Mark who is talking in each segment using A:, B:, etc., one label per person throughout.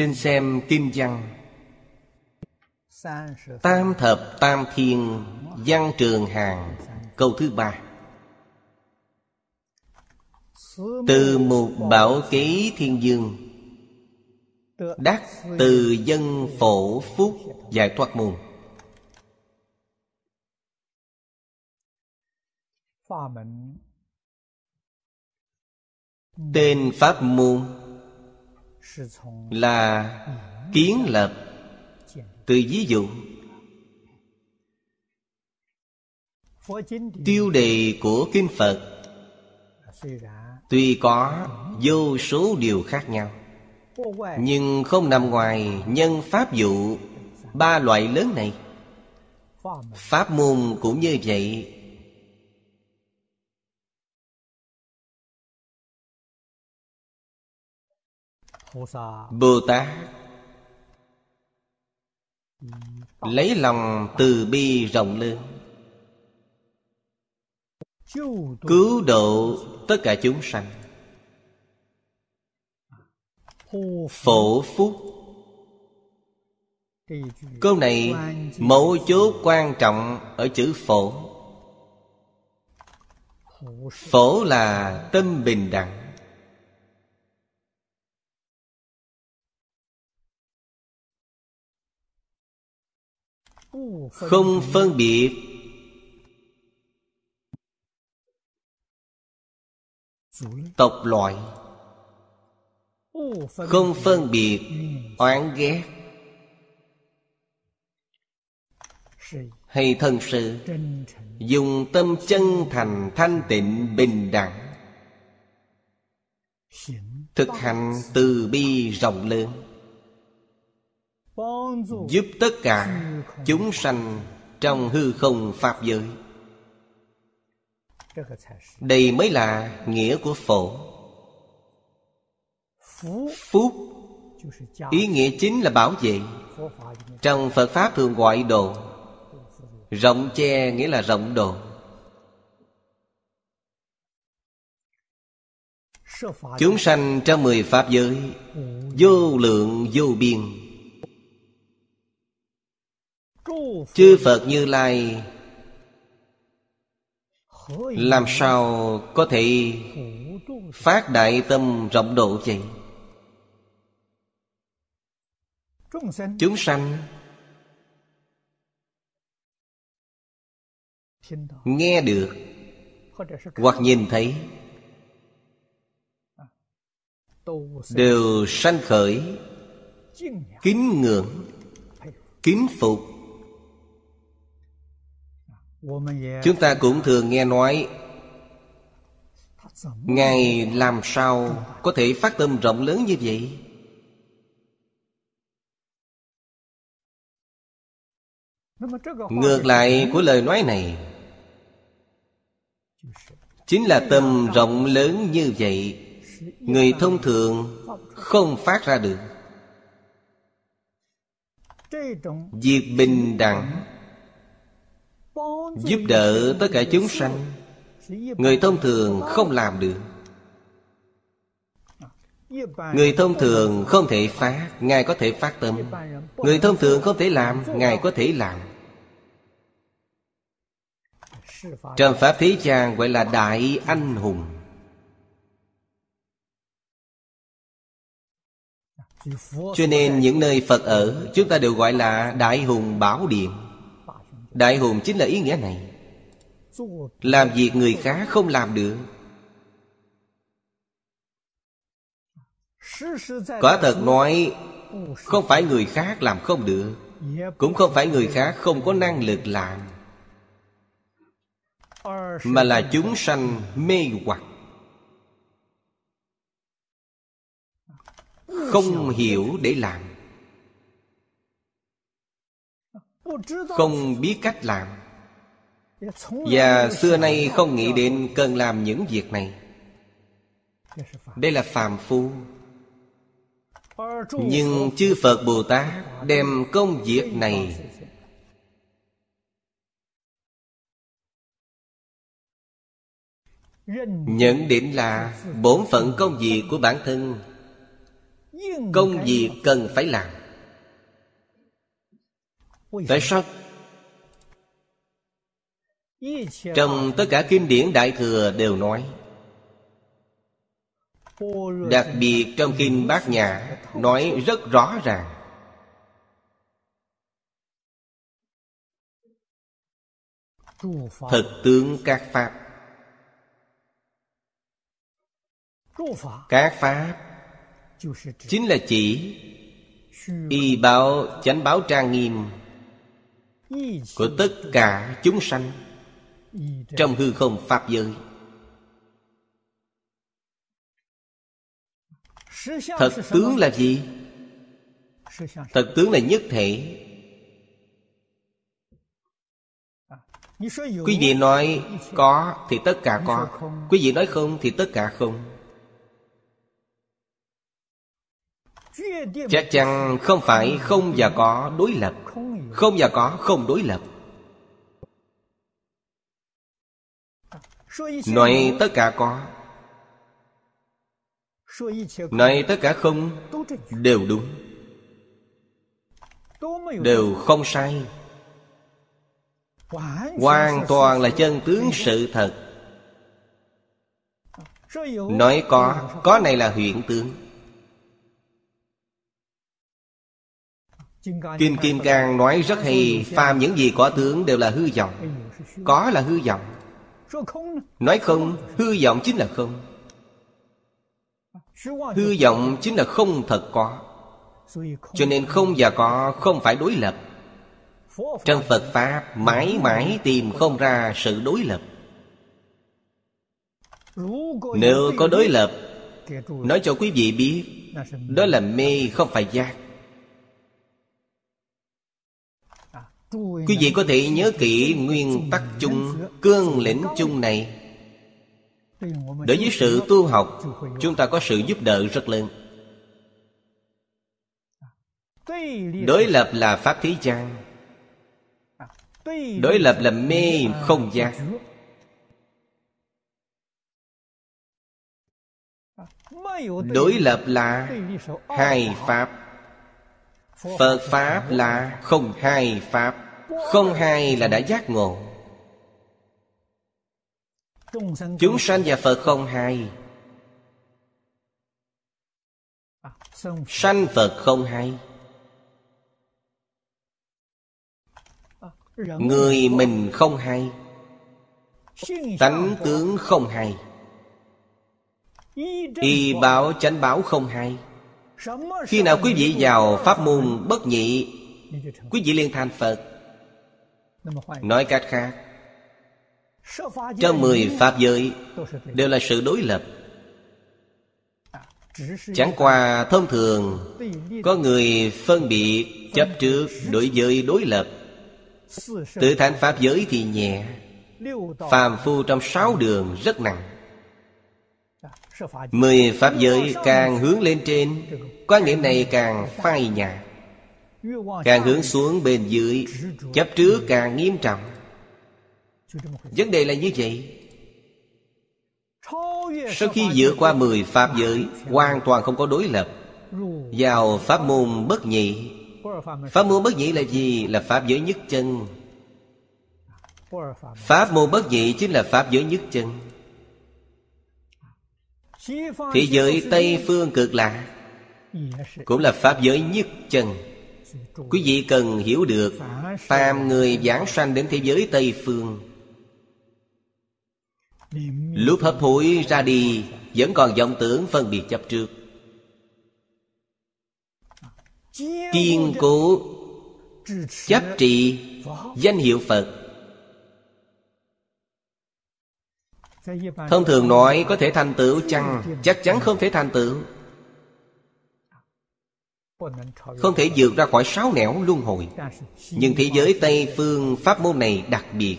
A: Xin xem Kinh văn Tam thập tam thiên Văn trường hàng. Câu thứ ba. Từ một bảo ký thiên dương, Đắc từ dân phổ phúc Giải thoát môn. Tên Pháp môn là kiến lập Từ ví dụ. Tiêu đề của Kinh Phật Tuy có vô số điều khác nhau, Nhưng không nằm ngoài nhân pháp dụ Ba loại lớn này. Pháp môn cũng như vậy Bồ Tát Lấy lòng từ bi rộng lớn. Cứu độ tất cả chúng sanh. Phổ phúc. Câu này mẫu chốt quan trọng ở chữ phổ. Phổ là tâm bình đẳng Không phân biệt. Tộc loại. Không phân biệt. Oán ghét. Hay thân sự. Dùng tâm chân thành thanh tịnh bình đẳng. Thực hành từ bi rộng lớn. Giúp tất cả chúng sanh trong hư không Pháp giới. Đây mới là nghĩa của phổ. Phúc, Ý nghĩa chính là bảo vệ. Trong Phật Pháp thường gọi độ. Rộng che nghĩa là rộng độ. Chúng sanh trong mười Pháp giới Vô lượng vô biên. Chư Phật Như Lai, Làm sao có thể Phát đại tâm rộng độ vậy? Chúng sanh Nghe được Hoặc nhìn thấy Đều sanh khởi, Kính ngưỡng, Kính phục Chúng ta cũng thường nghe nói, Ngài làm sao có thể phát tâm rộng lớn như vậy? Ngược lại của lời nói này, Chính là tâm rộng lớn như vậy, Người thông thường không phát ra được. Việc bình đẳng Giúp đỡ tất cả chúng sanh, Người thông thường không làm được. Người thông thường không thể phát Ngài có thể phát tâm. Người thông thường không thể làm, Ngài có thể làm. Trong Pháp Thế gian gọi là Đại Anh Hùng. Cho nên những nơi Phật ở, Chúng ta đều gọi là Đại Hùng Bảo Điện. Đại Hùng chính là ý nghĩa này. Làm việc người khác không làm được. Quả thật nói, Không phải người khác làm không được, Cũng không phải người khác không có năng lực làm, Mà là chúng sanh mê hoặc. Không hiểu để làm. Không biết cách làm. Và xưa nay không nghĩ đến cần làm những việc này. đây là phàm phu. nhưng chư phật bồ tát đem công việc này nhận định là bổn phận công việc của bản thân. công việc cần phải làm tại sao? trong tất cả kinh điển đại thừa đều nói đặc biệt trong kinh bát nhã nói rất rõ ràng. thực tướng các pháp. các pháp chính là chỉ y báo chánh báo trang nghiêm của tất cả chúng sanh trong hư không pháp giới. Thật tướng là gì? Thật tướng là nhất thể. Quý vị nói có thì tất cả có. Quý vị nói không thì tất cả không. Chắc chắn không phải không và có đối lập không và có, không đối lập. Nói tất cả có. Nói tất cả không đều đúng. Đều không sai. Hoàn toàn là chân tướng sự thật. Nói có có này là hiện tướng Kim Kim Cang nói rất hay, Phàm những gì có tướng đều là hư vọng. Có là hư vọng. Nói không, Hư vọng chính là không. Hư vọng chính là không thật có. Cho nên không và có, không phải đối lập. Trong Phật Pháp, mãi mãi tìm không ra sự đối lập. Nếu có đối lập, Nói cho quý vị biết, Đó là mê không phải giác. Quý vị có thể nhớ kỹ nguyên tắc chung Cương lĩnh chung này. Đối với sự tu học Chúng ta có sự giúp đỡ rất lớn. Đối lập là Pháp Thế gian. Đối lập là mê không giác Đối lập là hai Pháp Phật Pháp là không hai Pháp, Không hai là đã giác ngộ. Chúng sanh và Phật không hai. Sanh Phật không hai. Người mình không hay Tánh tướng không hay Y báo chánh báo không hay khi nào quý vị vào pháp môn bất nhị, Quý vị liên thành Phật. Nói cách khác, Trong mười Pháp giới Đều là sự đối lập. Chẳng qua thông thường, Có người phân biệt chấp trước đối với đối lập. Tự thành Pháp giới thì nhẹ, Phàm phu trong sáu đường rất nặng. Mười Pháp giới càng hướng lên trên, Quan niệm này càng phai nhạt. Càng hướng xuống bên dưới, Chấp trước càng nghiêm trọng. Vấn đề là như vậy. Sau khi vượt qua mười Pháp giới, Hoàn toàn không có đối lập. Vào Pháp môn bất nhị. Pháp môn bất nhị là gì? Là Pháp giới nhất chân. Pháp môn bất nhị chính là Pháp giới nhất chân. Thế giới Tây Phương cực lạ, Cũng là Pháp giới nhất chân. Quý vị cần hiểu được Phàm người giảng sanh đến thế giới Tây Phương. Lúc hấp hối ra đi, Vẫn còn vọng tưởng phân biệt chấp trước. Kiên cố, Chấp trị Danh hiệu Phật Thông thường nói có thể thành tựu chăng? Chắc chắn không thể thành tựu. Không thể vượt ra khỏi sáu nẻo luân hồi. Nhưng thế giới Tây Phương Pháp môn này đặc biệt.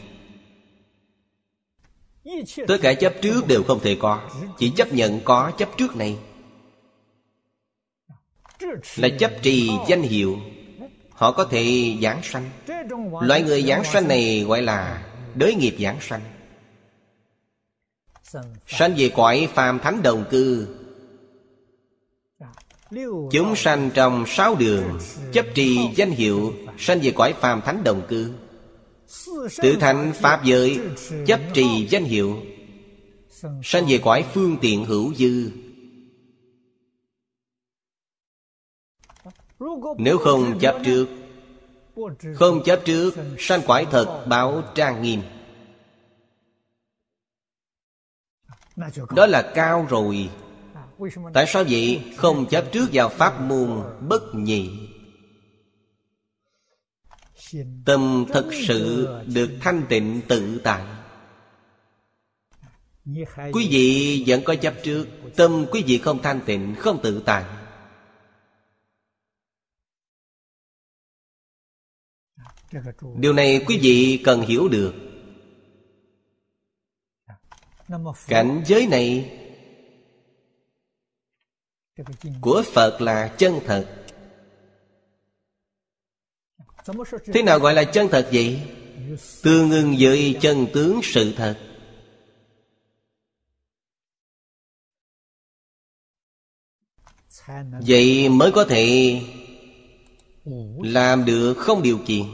A: Tất cả chấp trước đều không thể có. Chỉ chấp nhận có chấp trước này. Là chấp trì danh hiệu. Họ có thể giảng sanh. Loại người giảng sanh này gọi là Đới nghiệp giảng sanh. Sanh về cõi phàm thánh đồng cư. Chúng sanh trong sáu đường Chấp trì danh hiệu Sanh về cõi phàm thánh đồng cư. Tự thành Pháp giới Chấp trì danh hiệu Sanh về cõi phương tiện hữu dư. Nếu không chấp trước Không chấp trước Sanh quải thật báo trang nghiêm Đó là cao rồi. Tại sao vậy? Không chấp trước vào pháp môn bất nhị. Tâm thật sự được thanh tịnh tự tại. Quý vị vẫn có chấp trước. Tâm quý vị không thanh tịnh, không tự tại. Điều này quý vị cần hiểu được Cảnh giới này Của Phật là chân thật. Thế nào gọi là chân thật vậy? Tương ưng với chân tướng sự thật. Vậy mới có thể Làm được không điều kiện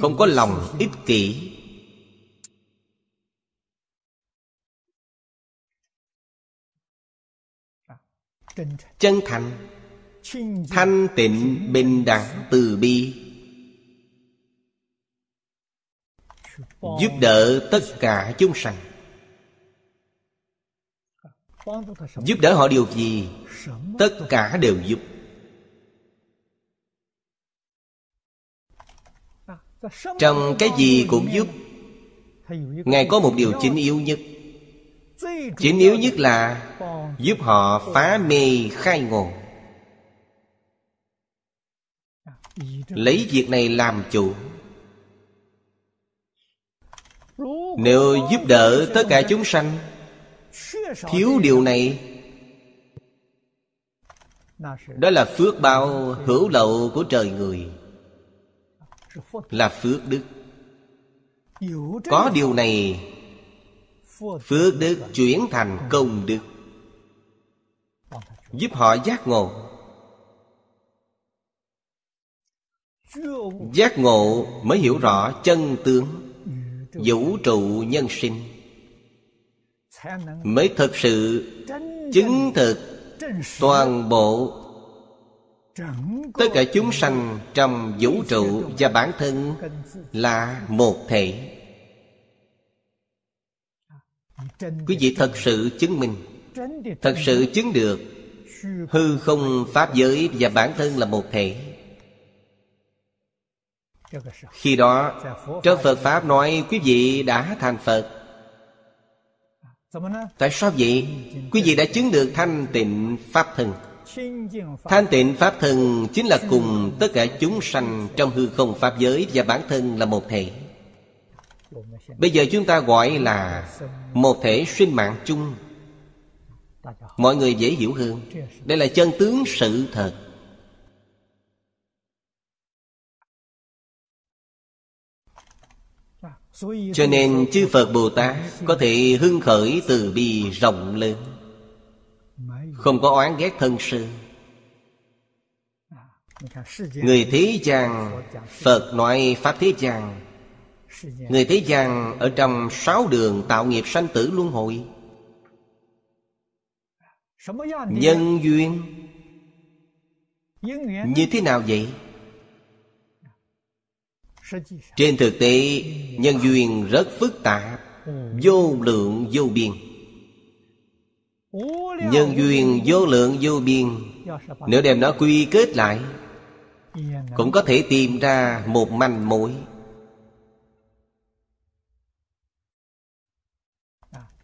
A: Không có lòng ích kỷ. Chân thành. Thanh tịnh bình đẳng từ bi. Giúp đỡ tất cả chúng sanh. Giúp đỡ họ điều gì? Tất cả đều giúp. Trong cái gì cũng giúp. Ngài có một điều chính yếu nhất. Chính yếu nhất là giúp họ phá mê khai ngộ. Lấy việc này làm chủ. Nếu giúp đỡ tất cả chúng sanh, thiếu điều này, đó là phước bao hữu lậu của trời người là phước đức. Có điều này phước đức chuyển thành công đức giúp họ giác ngộ. Giác ngộ mới hiểu rõ chân tướng vũ trụ nhân sinh mới thực sự chứng thực toàn bộ tất cả chúng sanh trong vũ trụ và bản thân là một thể. Quý vị thật sự chứng minh, thật sự chứng được hư không pháp giới và bản thân là một thể. Khi đó, trong phật pháp nói quý vị đã thành phật. Tại sao vậy? Quý vị đã chứng được thanh tịnh pháp thân thanh tịnh pháp thân chính là cùng tất cả chúng sanh trong hư không pháp giới và bản thân là một thể. Bây giờ chúng ta gọi là một thể sinh mạng chung. Mọi người dễ hiểu hơn. Đây là chân tướng sự thật. Cho nên chư phật bồ tát có thể hưng khởi từ bi rộng lớn không có oán ghét thân sư. Người thế gian phật nói pháp thế gian người thế gian ở trong sáu đường tạo nghiệp sanh tử luân hồi. Nhân duyên. Như thế nào vậy? Trên thực tế, nhân duyên rất phức tạp, vô lượng vô biên nhân duyên vô lượng vô biên nếu đem nó quy kết lại cũng có thể tìm ra một manh mối.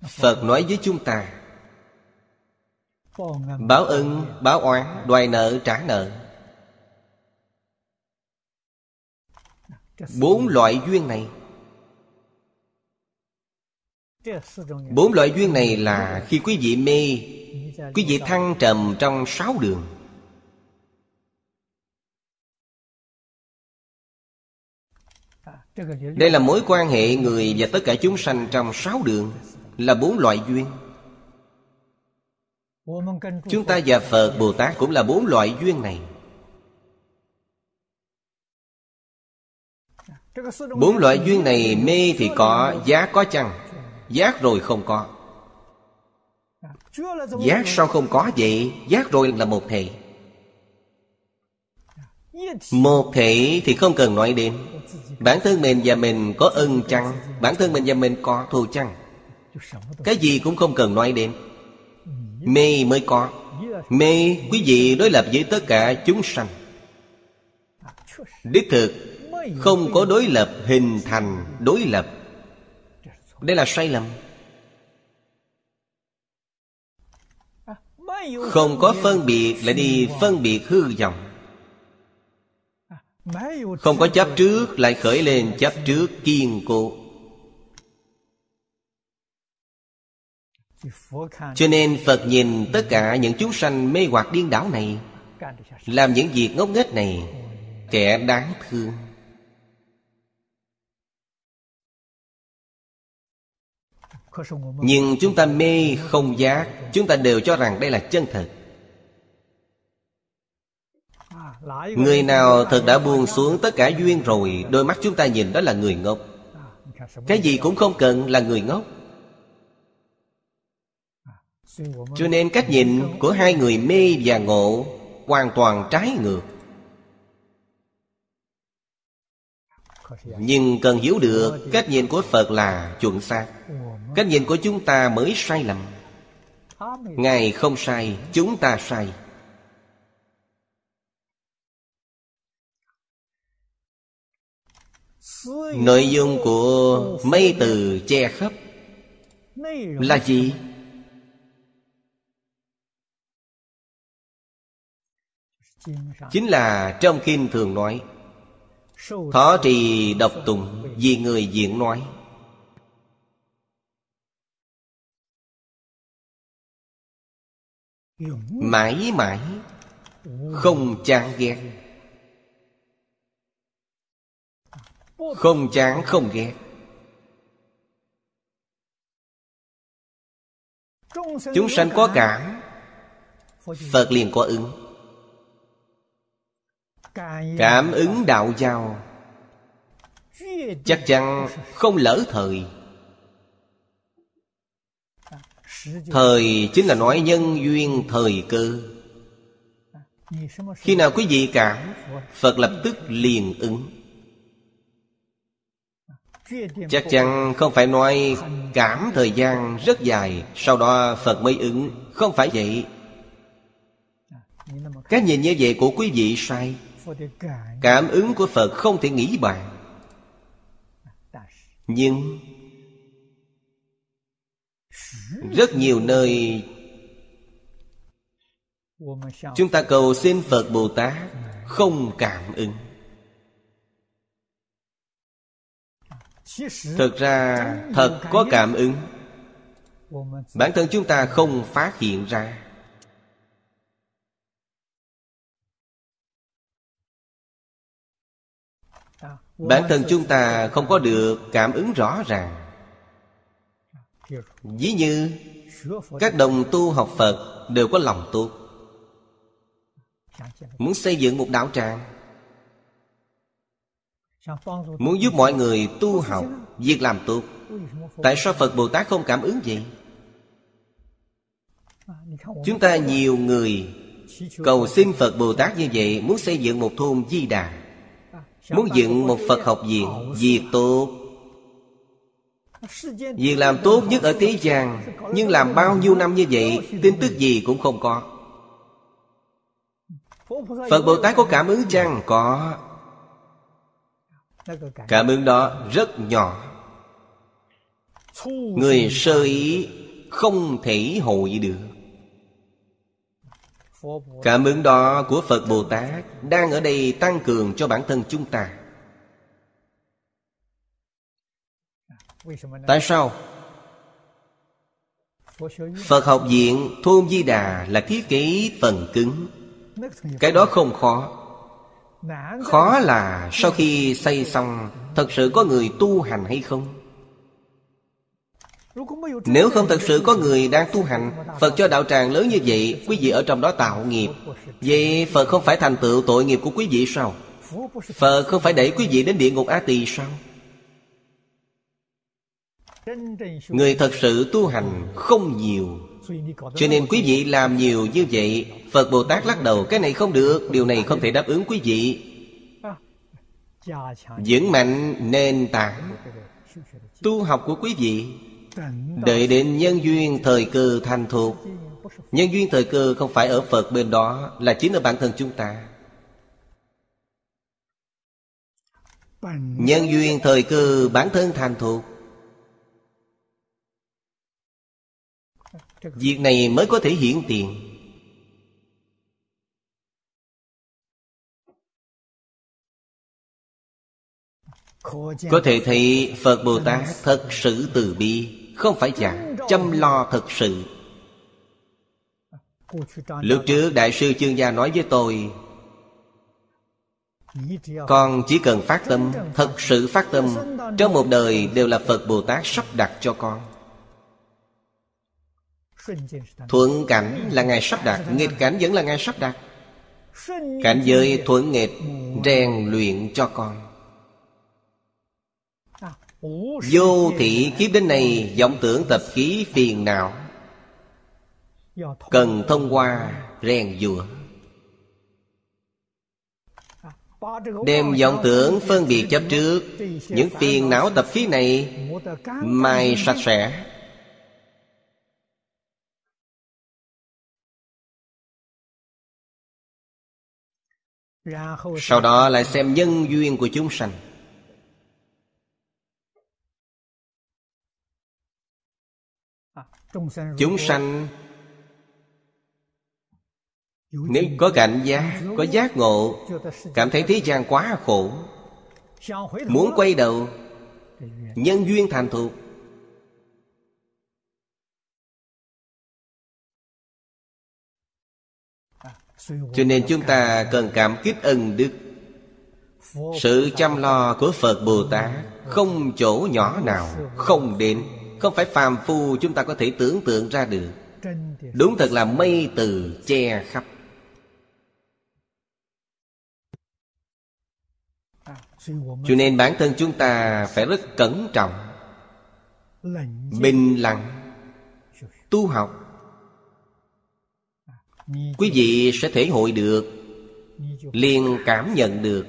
A: Phật nói với chúng ta Báo ân, báo oán, đoài nợ, trả nợ. Bốn loại duyên này Bốn loại duyên này là khi quý vị mê Quý vị thăng trầm trong sáu đường. Đây là mối quan hệ người và tất cả chúng sanh trong sáu đường Là bốn loại duyên. Chúng ta và Phật Bồ Tát cũng là bốn loại duyên này. Bốn loại duyên này mê thì có, giá có chăng? Giác rồi không có. Giác sao không có vậy? Giác rồi là một thể. Một thể thì không cần nói đến. Bản thân mình và mình có ân chăng? Bản thân mình và mình có thù chăng? Cái gì cũng không cần nói đến. Mê mới có. Mê, quý vị đối lập với tất cả chúng sanh. Đích thực, Không có đối lập hình thành đối lập. Đây là sai lầm. Không có phân biệt lại đi phân biệt hư vọng. Không có chấp trước lại khởi lên chấp trước kiên cố. Cho nên Phật nhìn tất cả những chúng sanh mê hoặc điên đảo này, Làm những việc ngốc nghếch này, Kẻ đáng thương. Nhưng chúng ta mê không giác, Chúng ta đều cho rằng đây là chân thật. Người nào thật đã buông xuống tất cả duyên rồi, Đôi mắt chúng ta nhìn đó là người ngốc. Cái gì cũng không cần là người ngốc. Cho nên cách nhìn của hai người mê và ngộ Hoàn toàn trái ngược. Nhưng cần hiểu được Cách nhìn của Phật là chuẩn xác. Cách nhìn của chúng ta mới sai lầm. Ngài không sai, Chúng ta sai. Nội dung của mấy từ che khắp Là gì? Chính là trong kinh thường nói Thỏ trì độc tùng Vì người diễn nói. Mãi mãi, Không chán ghét. Không chán, không ghét. Chúng sanh có cảm, Phật liền có ứng. Cảm ứng đạo giao. Chắc chắn không lỡ thời. Thời chính là nói nhân duyên thời cơ. Khi nào quý vị cảm Phật lập tức liền ứng. Chắc chắn không phải nói cảm thời gian rất dài, Sau đó Phật mới ứng. Không phải vậy. Cái nhìn như vậy của quý vị sai. Cảm ứng của Phật không thể nghĩ bàn. Nhưng rất nhiều nơi Chúng ta cầu xin Phật Bồ Tát Không cảm ứng. Thực ra, thật có cảm ứng. Bản thân chúng ta không phát hiện ra. Bản thân chúng ta không có được cảm ứng rõ ràng. Ví như Các đồng tu học Phật đều có lòng tu, Muốn xây dựng một đạo tràng Muốn giúp mọi người tu học Việc làm tu, Tại sao Phật Bồ Tát không cảm ứng gì? Chúng ta nhiều người Cầu xin Phật Bồ Tát như vậy Muốn xây dựng một thôn di đà Muốn dựng một Phật học viện Việc tốt. Việc làm tốt nhất ở thế gian Nhưng làm bao nhiêu năm như vậy, Tin tức gì cũng không có. Phật Bồ Tát có cảm ứng chăng? Có. Cảm ứng đó rất nhỏ. Người sơ ý không thể hội được. Cảm ứng đó của Phật Bồ Tát Đang ở đây tăng cường cho bản thân chúng ta. Tại sao? Phật học viện Thôn Di Đà là thiết kế phần cứng. Cái đó không khó. Khó là sau khi xây xong Thật sự có người tu hành hay không? Nếu không thật sự có người đang tu hành Phật cho đạo tràng lớn như vậy Quý vị ở trong đó tạo nghiệp. Vậy Phật không phải thành tựu tội nghiệp của quý vị sao? Phật không phải đẩy quý vị đến địa ngục A Tỳ sao Người thật sự tu hành không nhiều. Cho nên quý vị làm nhiều như vậy, Phật Bồ Tát lắc đầu, Cái này không được, Điều này không thể đáp ứng quý vị. Dưỡng mạnh nền tảng Tu học của quý vị, Đợi đến nhân duyên thời cơ thành thuộc Nhân duyên thời cơ không phải ở Phật bên đó, Là chính ở bản thân chúng ta. Nhân duyên thời cơ bản thân thành thuộc Việc này mới có thể hiển tiền. Có thể thấy Phật Bồ Tát thật sự từ bi, Không phải giả, Chăm lo thật sự. Lúc trước Đại sư Chương Gia nói với tôi, Con chỉ cần phát tâm, Thật sự phát tâm, Trong một đời đều là Phật Bồ Tát sắp đặt cho con. Thuận cảnh là Ngài sắp đặt Nghịch cảnh vẫn là Ngài sắp đặt Cảnh giới thuận nghịch, Rèn luyện cho con. Vô thị kiếp đến này vọng tưởng tập khí phiền não. Cần thông qua, rèn dùa Đem vọng tưởng phân biệt chấp trước, Những phiền não tập khí này, Mai sạch sẽ. Sau đó lại xem nhân duyên của chúng sanh. Chúng sanh Nếu có cảnh giác Có giác ngộ Cảm thấy thế gian quá khổ Muốn quay đầu Nhân duyên thành thục Cho nên chúng ta cần cảm kích ân đức. Sự chăm lo của Phật Bồ Tát Không chỗ nhỏ nào, không đến, Không phải phàm phu chúng ta có thể tưởng tượng ra được. Đúng thật là mây từ che khắp. Cho nên bản thân chúng ta phải rất cẩn trọng, Bình lặng, Tu học quý vị sẽ thể hội được, liền cảm nhận được.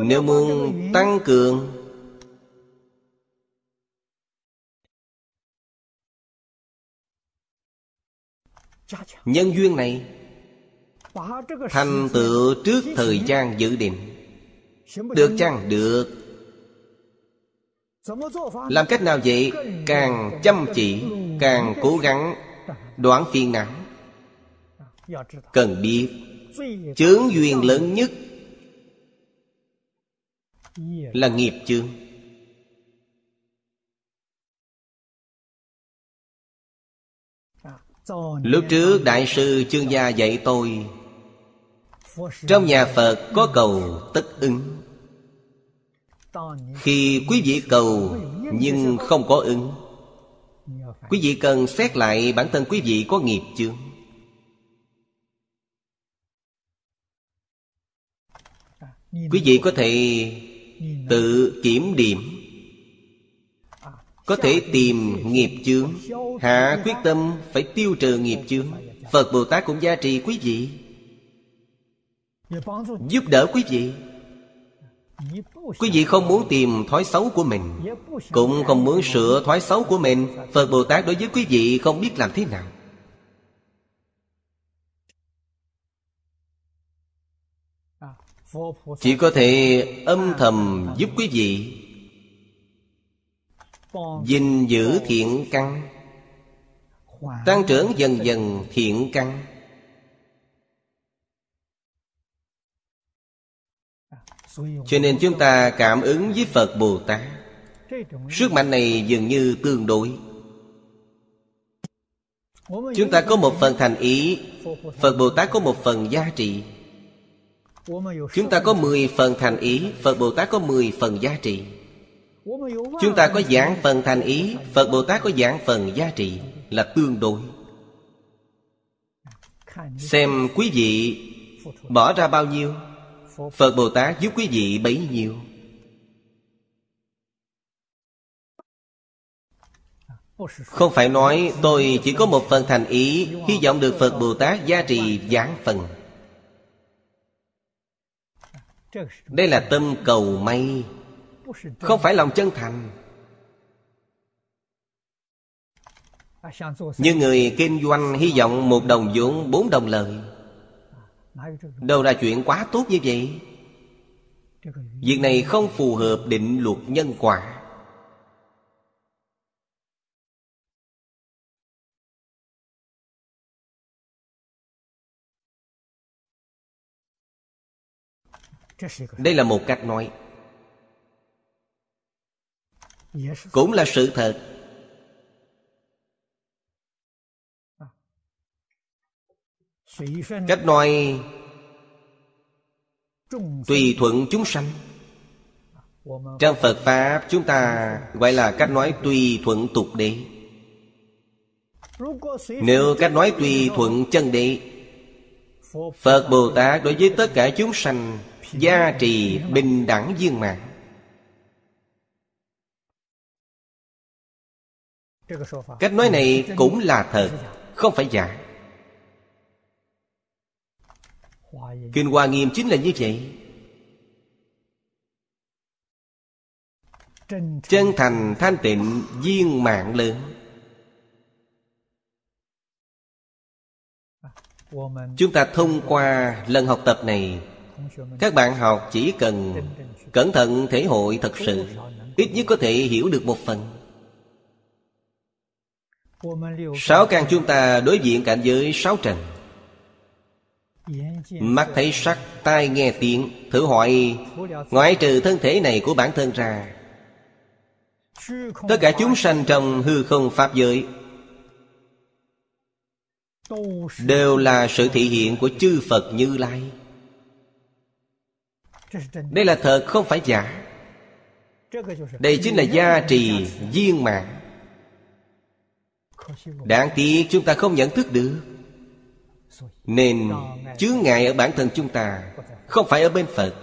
A: Nếu muốn tăng cường, nhân duyên này thành tựu trước thời gian dự định, được chăng được? Làm cách nào vậy? Càng chăm chỉ, càng cố gắng. Đoán phiền não. Cần biết. Chướng duyên lớn nhất là nghiệp chướng. Lúc trước đại sư chương gia dạy tôi, trong nhà phật có cầu tất ứng khi quý vị cầu, nhưng không có ứng. Quý vị cần xét lại bản thân quý vị có nghiệp chưa? Quý vị có thể tự kiểm điểm. Có thể tìm nghiệp chướng Hạ quyết tâm phải tiêu trừ nghiệp chướng Phật Bồ Tát cũng gia trì quý vị. Giúp đỡ quý vị. Quý vị không muốn tìm thói xấu của mình, Cũng không muốn sửa thói xấu của mình. Phật Bồ Tát đối với quý vị không biết làm thế nào. Chỉ có thể âm thầm giúp quý vị gìn giữ thiện căn, Tăng trưởng dần dần thiện căn. Cho nên chúng ta cảm ứng với phật bồ tát. Sức mạnh này dường như tương đối. Chúng ta có một phần thành ý, phật bồ tát có một phần giá trị. Chúng ta có 10 phần thành ý, phật bồ tát có 10 phần giá trị. Chúng ta có giảng phần thành ý, phật bồ tát có giảng phần giá trị là tương đối. Xem quý vị bỏ ra bao nhiêu? Phật bồ tát giúp quý vị bấy nhiêu. Không phải nói tôi chỉ có một phần thành ý, hy vọng được phật bồ tát gia trì giảng phần. Đây là tâm cầu may, không phải lòng chân thành. Như người kinh doanh hy vọng một đồng vốn bốn đồng lời đâu ra chuyện quá tốt như vậy? Việc này không phù hợp định luật nhân quả. Đây là một cách nói. Cũng là sự thật. Cách nói tùy thuận chúng sanh. Trong phật pháp chúng ta gọi là cách nói tùy thuận tục đế. Nếu cách nói tùy thuận chân đế phật bồ tát đối với tất cả chúng sanh gia trì bình đẳng viên mạng cách nói này cũng là thật không phải giả kinh hoa nghiêm chính là như vậy. Chân thành thanh tịnh viên mạng lớn. Chúng ta thông qua lần học tập này các bạn học chỉ cần cẩn thận thể hội thật sự ít nhất có thể hiểu được một phần. Sáu căn chúng ta đối diện cảnh giới sáu trần mắt thấy sắc, tai nghe tiếng, thử hỏi, ngoại trừ thân thể này của bản thân ra, tất cả chúng sanh trong hư không pháp giới đều là sự thị hiện của chư phật như lai. Đây là thật, không phải giả. Đây chính là gia trì viên mạng đáng tiếc chúng ta không nhận thức được nên chướng ngại ở bản thân chúng ta, không phải ở bên phật.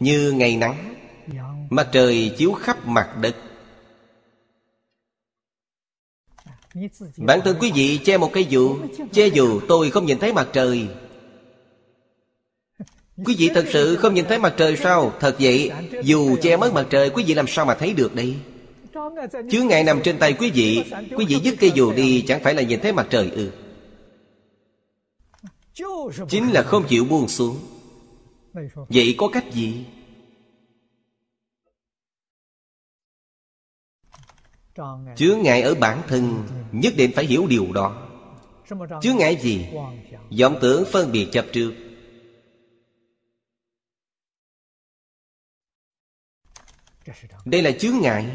A: Như ngày nắng, mặt trời chiếu khắp mặt đất. Bản thân quý vị che một cái dù, Che dù tôi không nhìn thấy mặt trời. Quý vị thật sự không nhìn thấy mặt trời sao? Thật vậy, Dù che mất mặt trời, Quý vị làm sao mà thấy được đây? Chướng ngại nằm trên tay quý vị Quý vị dứt cây dù đi, Chẳng phải là nhìn thấy mặt trời ư? Chính là không chịu buông xuống. Vậy có cách gì? Chướng ngại ở bản thân, nhất định phải hiểu điều đó. Chướng ngại gì? Vọng tưởng phân biệt chập trước. Đây là chướng ngại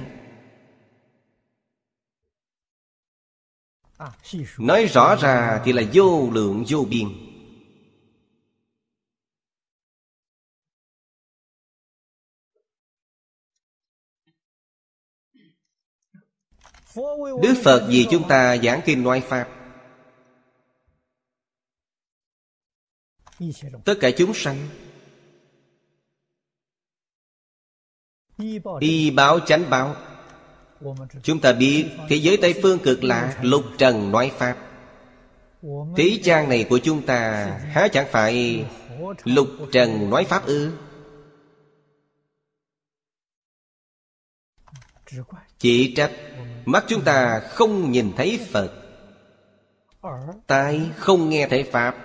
A: nói rõ ra thì là vô lượng vô biên. Đức Phật vì chúng ta giảng kinh nói Pháp. Tất cả chúng sanh Y báo chánh báo. Chúng ta biết Thế giới Tây Phương cực lạ, Lục trần nói Pháp. Thế trang này của chúng ta Há chẳng phải Lục trần nói Pháp ư? Chỉ trách Mắt chúng ta không nhìn thấy Phật. Tai không nghe thấy Pháp.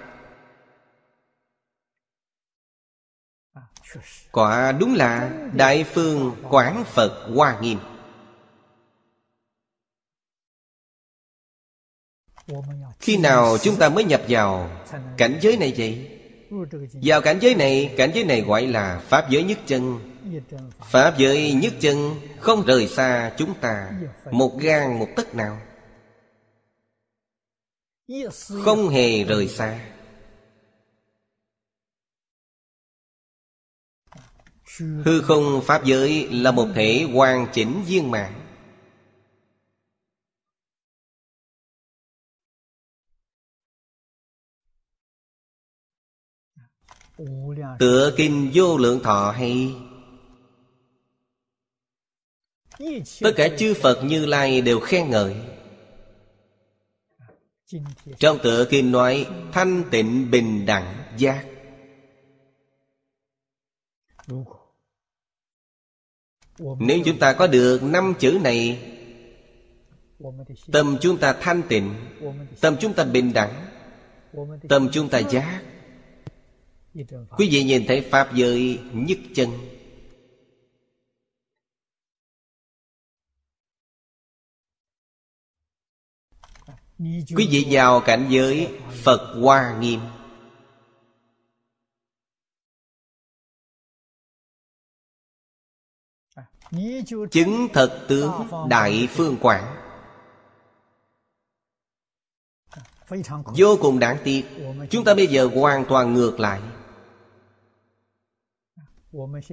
A: Quả đúng là Đại phương Quảng Phật Hoa Nghiêm. Khi nào chúng ta mới nhập vào cảnh giới này vậy? Vào cảnh giới này, Cảnh giới này gọi là Pháp giới nhất chân. Pháp giới nhất chân Không rời xa chúng ta Một gan một tấc nào. Không hề rời xa. Hư không Pháp giới là một thể hoàn chỉnh viên mạng Tựa kinh vô lượng thọ hay? Tất cả chư Phật Như Lai đều khen ngợi. Trong tựa kinh nói Thanh tịnh bình đẳng giác. Nếu chúng ta có được năm chữ này Tâm chúng ta thanh tịnh Tâm chúng ta bình đẳng Tâm chúng ta giác Quý vị nhìn thấy Pháp giới nhất chân. Quý vị vào cảnh giới Phật Hoa Nghiêm. Chứng thật tướng Đại Phương Quảng. Vô cùng đáng tiếc. Chúng ta bây giờ hoàn toàn ngược lại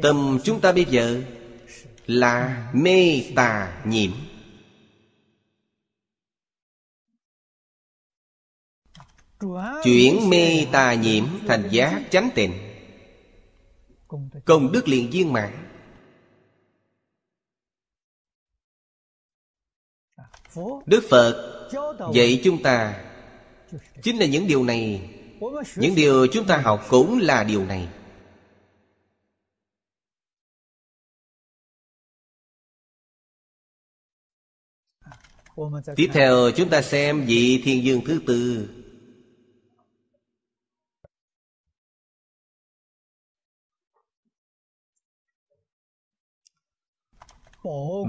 A: Tâm chúng ta bây giờ Là mê tà nhiễm. Chuyển mê tà nhiễm thành giác chánh tịnh. Công đức liền viên mãn. Đức Phật dạy chúng ta Chính là những điều này. Những điều chúng ta học cũng là điều này Tiếp theo chúng ta xem vị thiên dương thứ tư.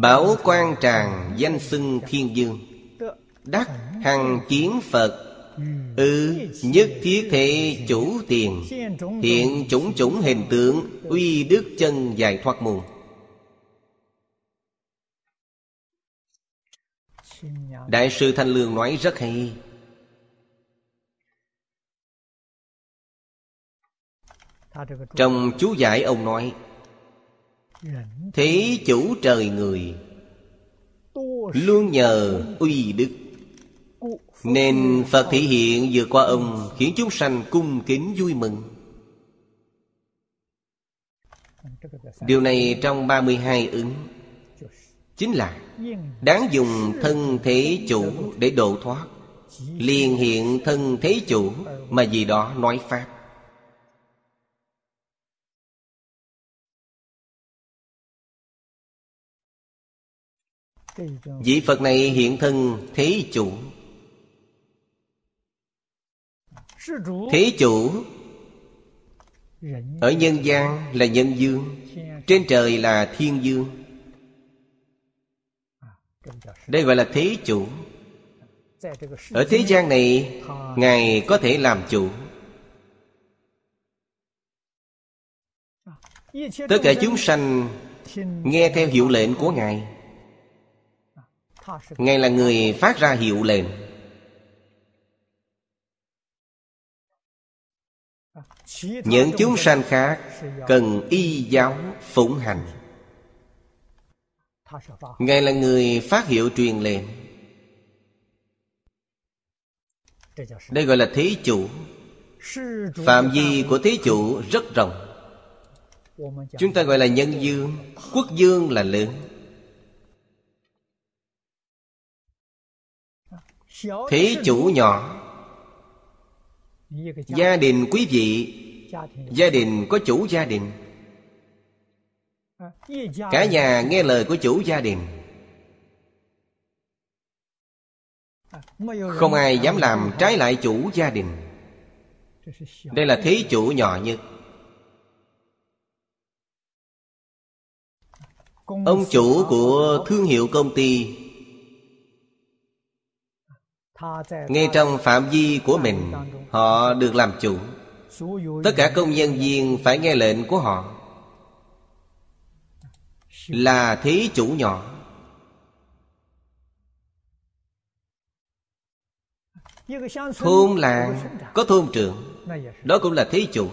A: Bảo quan tràng danh xưng thiên dương. Đắc hằng chiến Phật. Ư ừ, nhất thiết thể chủ tiền Hiện chủng chủng hình tượng Uy đức chân dài thoát môn Đại sư Thanh Lương nói rất hay. Trong chú giải ông nói, Thế chủ trời người, Luôn nhờ uy đức, Nên Phật thể hiện vừa qua ông Khiến chúng sanh cung kính vui mừng. Điều này trong 32 ứng, Chính là Đáng dùng thân thế chủ để độ thoát. Liền hiện thân thế chủ Mà gì đó nói Pháp. Vị Phật này hiện thân thế chủ. Thế chủ Ở nhân gian là nhân dương, Trên trời là thiên dương đây gọi là thế chủ. Ở thế gian này, Ngài có thể làm chủ. Tất cả chúng sanh Nghe theo hiệu lệnh của Ngài. Ngài là người phát ra hiệu lệnh. Những chúng sanh khác Cần y giáo phụng hành. Ngài là người phát hiệu truyền lệnh. Đây gọi là thế chủ. Phạm vi của thế chủ rất rộng. Chúng ta gọi là nhân dương, Quốc dương là lớn. Thế chủ nhỏ. Gia đình quý vị, Gia đình có chủ gia đình. Cả nhà nghe lời của chủ gia đình. Không ai dám làm trái lại chủ gia đình. Đây là thế chủ nhỏ nhất. Ông chủ của thương hiệu công ty, ngay trong phạm vi của mình, họ được làm chủ. Tất cả công nhân viên phải nghe lệnh của họ là thí chủ nhỏ. Thôn làng có thôn trưởng, đó cũng là thí chủ.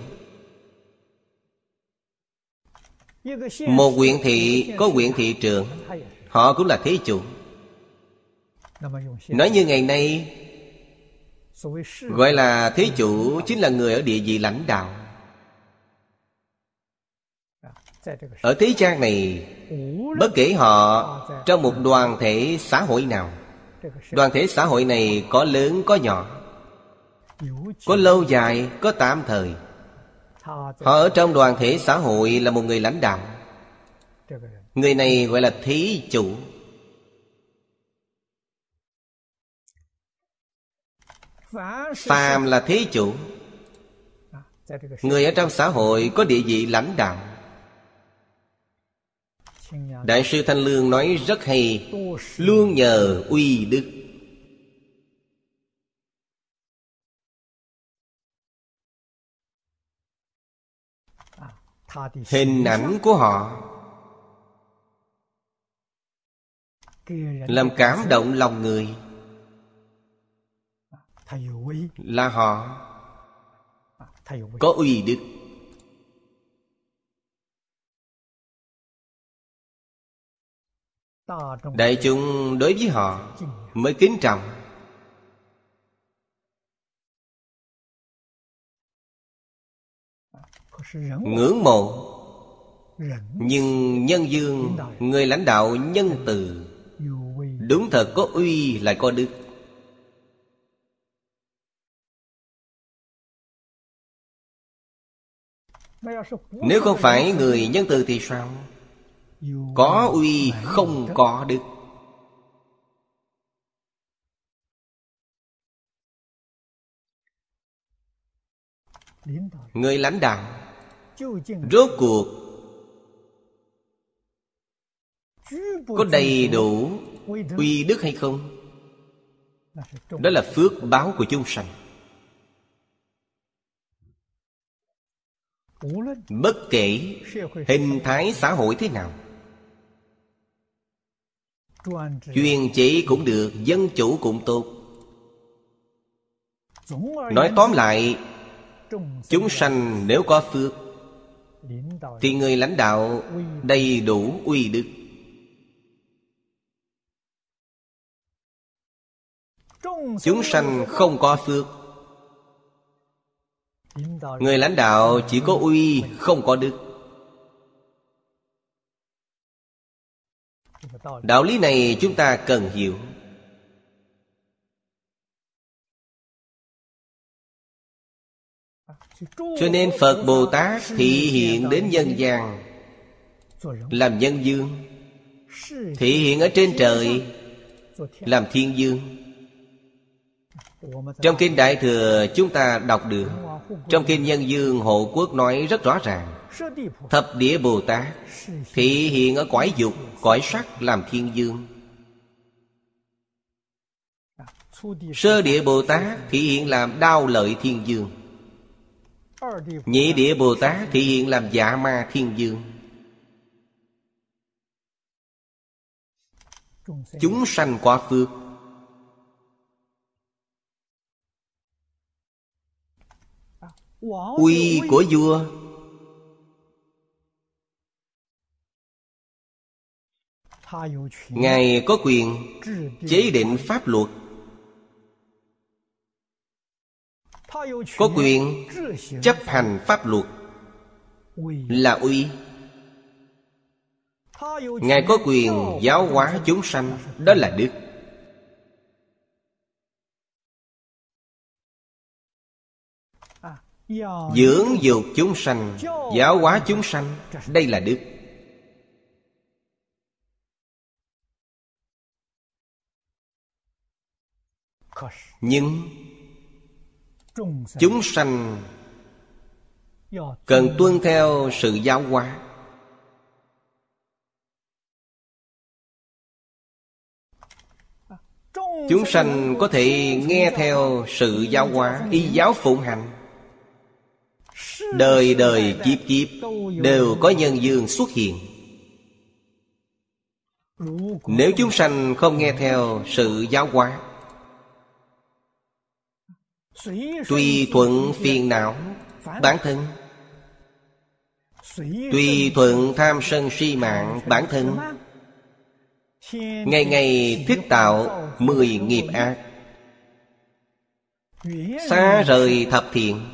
A: Một huyện thị có huyện thị trưởng, họ cũng là thí chủ. Nói như ngày nay, gọi là thí chủ chính là người ở địa vị lãnh đạo. Ở thế gian này bất kể họ trong một đoàn thể xã hội nào, đoàn thể xã hội này có lớn, có nhỏ, có lâu dài, có tạm thời. Họ ở trong đoàn thể xã hội là một người lãnh đạo. Người này gọi là thí chủ. Phàm là thí chủ. Người ở trong xã hội có địa vị lãnh đạo đại sư thanh lương nói rất hay. Luôn nhờ uy đức. Hình ảnh của họ làm cảm động lòng người. Là họ có uy đức. Đại chúng đối với họ mới kính trọng. Ngưỡng mộ. Nhưng nhân dương người lãnh đạo nhân từ. Đúng thật có uy lại có đức. Nếu không phải người nhân từ thì sao có uy không có đức. Người lãnh đạo, rốt cuộc có đầy đủ uy đức hay không? Đó là phước báo của chúng sanh. Bất kể hình thái xã hội thế nào chuyên chỉ cũng được, dân chủ cũng tốt. Nói tóm lại, chúng sanh nếu có phước, thì người lãnh đạo đầy đủ uy đức. Chúng sanh không có phước, người lãnh đạo chỉ có uy, không có đức. Đạo lý này chúng ta cần hiểu. Cho nên phật bồ tát thị hiện đến nhân gian, làm nhân dương, thị hiện ở trên trời, làm thiên dương. Trong kinh đại thừa chúng ta đọc được, trong kinh nhân dương hộ quốc nói rất rõ ràng thập địa bồ tát thị hiện ở cõi dục cõi sắc làm thiên dương. sơ địa bồ tát thị hiện làm đao lợi thiên dương. nhị địa bồ tát thị hiện làm dạ ma thiên dương. Chúng sanh quá phước. Uy của vua ngài có quyền chế định pháp luật. có quyền chấp hành pháp luật. Là uy. Ngài có quyền giáo hóa chúng sanh. Đó là đức. Dưỡng dục chúng sanh giáo hóa chúng sanh. đây là đức nhưng chúng sanh cần tuân theo sự giáo hóa. Chúng sanh có thể nghe theo sự giáo hóa, Y giáo phụng hành. Đời đời kiếp kiếp Đều có nhân dương xuất hiện. Nếu chúng sanh không nghe theo sự giáo hóa Tùy thuận phiền não Bản thân. Tùy thuận tham sân si mạng bản thân. Ngày ngày thích tạo mười nghiệp ác. Xa rời thập thiện.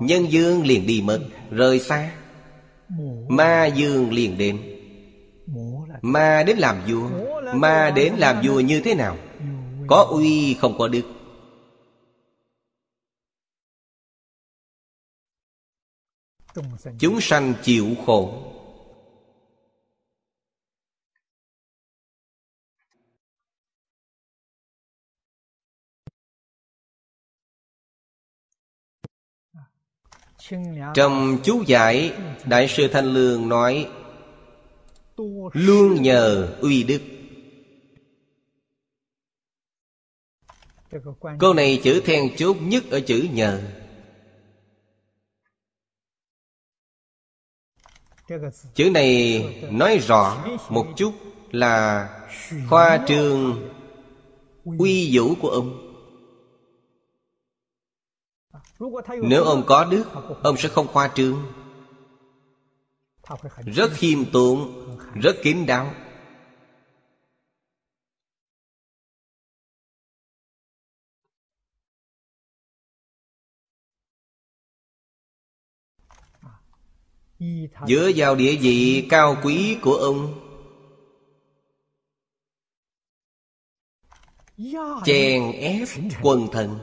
A: Nhân dương liền đi mất Rời xa. Ma dương liền đến. Ma đến làm vua. Ma đến làm vua như thế nào có uy, không có đức. Chúng sanh chịu khổ. Trong chú giải, Đại sư Thanh Lương nói, Luôn nhờ uy đức. Câu này chữ then chốt nhất ở chữ nhờ. Chữ này nói rõ một chút là khoa trương uy vũ của ông. Nếu ông có đức Ông sẽ không khoa trương. Rất khiêm tốn Rất kín đáo Dựa vào địa vị cao quý của ông. Chèn ép quần thần.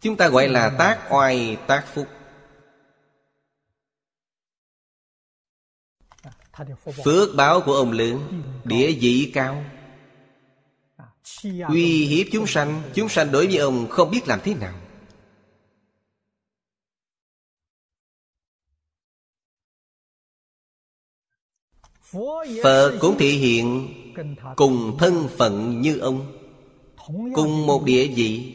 A: Chúng ta gọi là tác oai, tác phúc. Phước báo của ông lớn, Địa vị cao. Uy hiếp chúng sanh Chúng sanh đối với ông không biết làm thế nào. Phật cũng thể hiện Cùng thân phận như ông. Cùng một địa vị.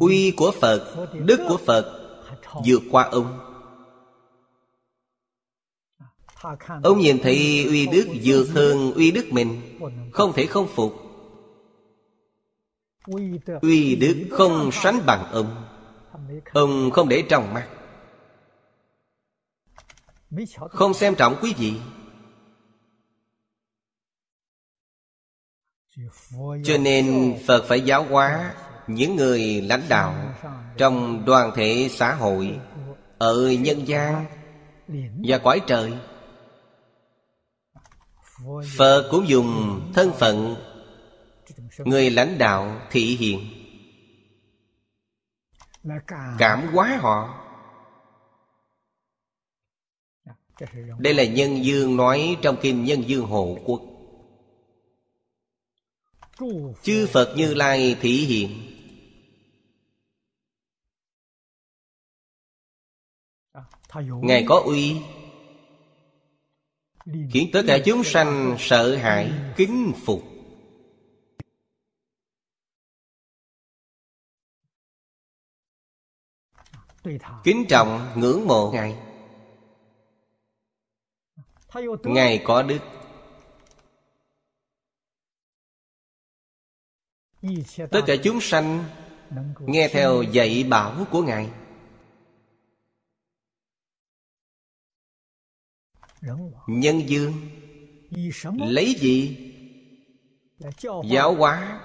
A: Uy của Phật, Đức của Phật vượt qua ông. Ông nhìn thấy uy đức vượt hơn uy đức mình, Không thể không phục. Uy đức không sánh bằng ông. Ông không để trong mắt. Không xem trọng quý vị. Cho nên Phật phải giáo hóa những người lãnh đạo trong đoàn thể xã hội ở nhân gian và cõi trời. Phật cũng dùng thân phận người lãnh đạo thị hiện cảm hóa họ. Đây là nhân dương nói trong kinh nhân dương hộ quốc. Chư phật như lai thị hiện. Ngài có uy. Khiến tất cả chúng sanh sợ hãi kính phục kính trọng ngưỡng mộ ngài. Ngài có đức. Tất cả chúng sanh nghe theo dạy bảo của ngài. Nhân dương, lấy gì? Giáo hóa,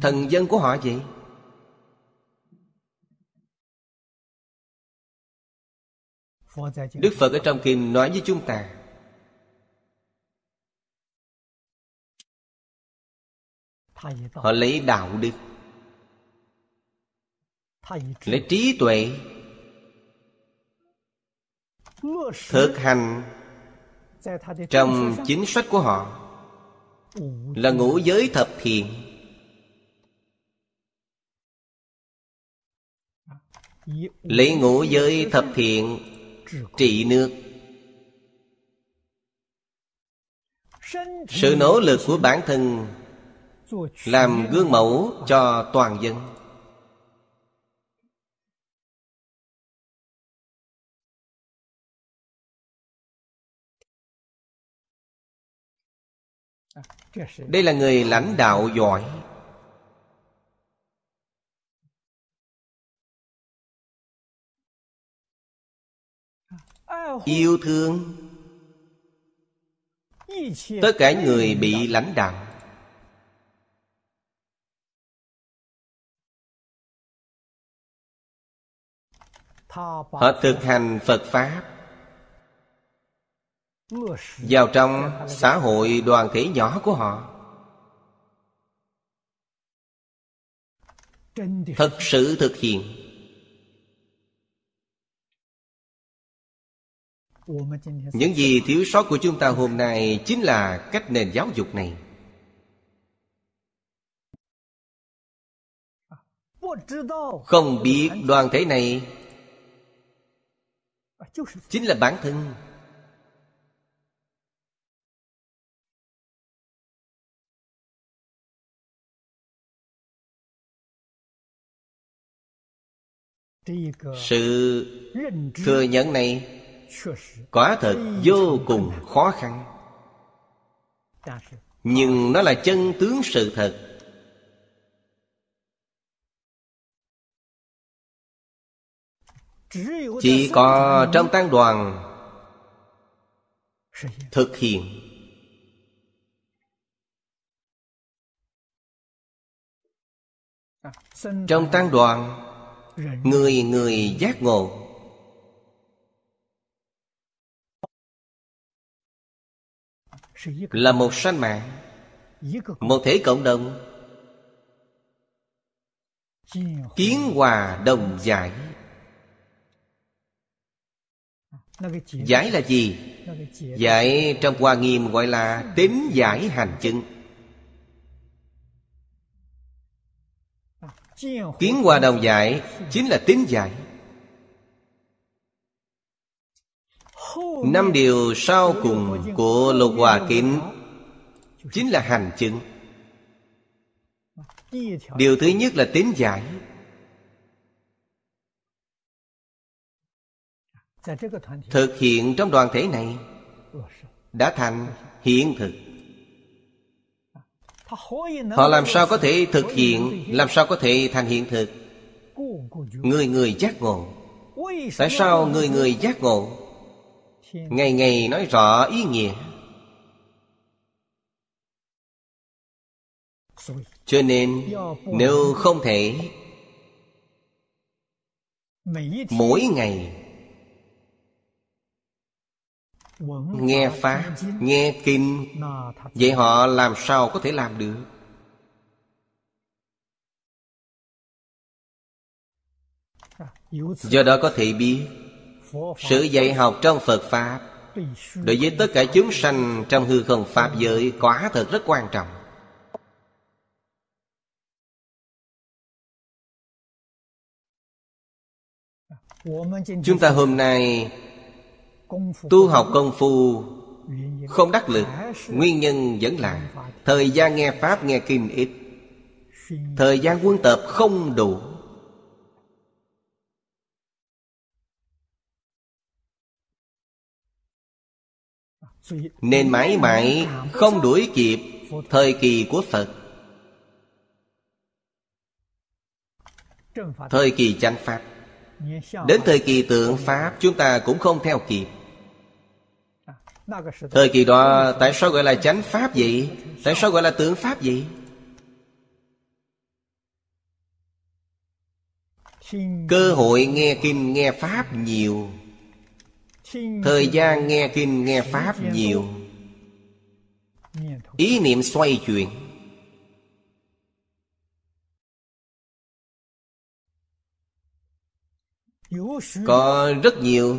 A: thần dân của họ vậy? Đức phật ở trong kinh nói với chúng ta, họ lấy đạo đức lấy trí tuệ, thực hành trong chính sách của họ, là ngũ giới thập thiện. Lấy ngũ giới thập thiện Trị nước. Sự nỗ lực của bản thân Làm gương mẫu cho toàn dân. Đây là người lãnh đạo giỏi. Yêu thương. Tất cả người bị lãnh đạo Họ thực hành Phật Pháp. Vào trong xã hội đoàn thể nhỏ của họ. Thật sự thực hiện. Những gì thiếu sót của chúng ta hôm nay chính là cách nền giáo dục này. Không biết đoàn thể này chính là bản thân. Sự thừa nhận này quả thật vô cùng khó khăn. Nhưng nó là chân tướng sự thật. Chỉ có trong tăng đoàn thực hiện. Trong tăng đoàn, Người người giác ngộ. Là một sanh mạng. Một thể cộng đồng. Kiến hòa đồng giải. Giải là gì? Giải trong Hoa Nghiêm gọi là tính giải hành chứng. Kiến hòa đồng giải Chính là tính giải Năm điều sau cùng của lục hòa kính Chính là hành chứng. Điều thứ nhất là tính giải. Thực hiện trong đoàn thể này Đã thành hiện thực. Họ làm sao có thể thực hiện, Làm sao có thể thành hiện thực? Người người giác ngộ. Tại sao người người giác ngộ? Ngày ngày nói rõ ý nghĩa. Cho nên nếu không thể Mỗi ngày Nghe Pháp, nghe Kinh Vậy họ làm sao có thể làm được? Do đó có thể biết sự dạy học trong Phật Pháp, Đối với tất cả chúng sanh trong hư không Pháp giới Quả thật rất quan trọng. Chúng ta hôm nay Tu học công phu Không đắc lực, Nguyên nhân vẫn là Thời gian nghe Pháp nghe Kinh ít, Thời gian quân tập không đủ. Nên mãi mãi không đuổi kịp Thời kỳ của Phật. Thời kỳ chánh Pháp. Đến thời kỳ tượng Pháp, Chúng ta cũng không theo kịp. Thời kỳ đó, tại sao gọi là chánh Pháp vậy? Tại sao gọi là tượng Pháp vậy? Cơ hội nghe kinh, nghe Pháp nhiều. Thời gian nghe kinh nghe Pháp nhiều. Ý niệm xoay chuyển. Có rất nhiều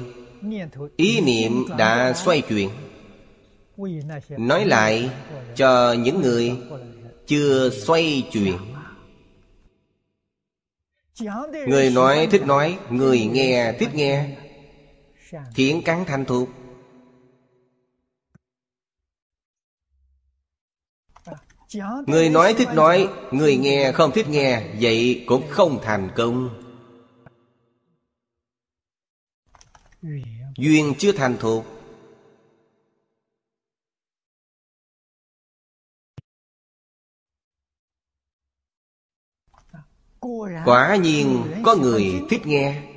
A: Ý niệm đã xoay chuyển. Nói lại cho những người chưa xoay chuyển. Người nói thích nói Người nghe thích nghe Thiện căn thành thuộc Người nói thích nói, Người nghe không thích nghe, Vậy cũng không thành công. Duyên chưa thành thuộc Quả nhiên có người thích nghe.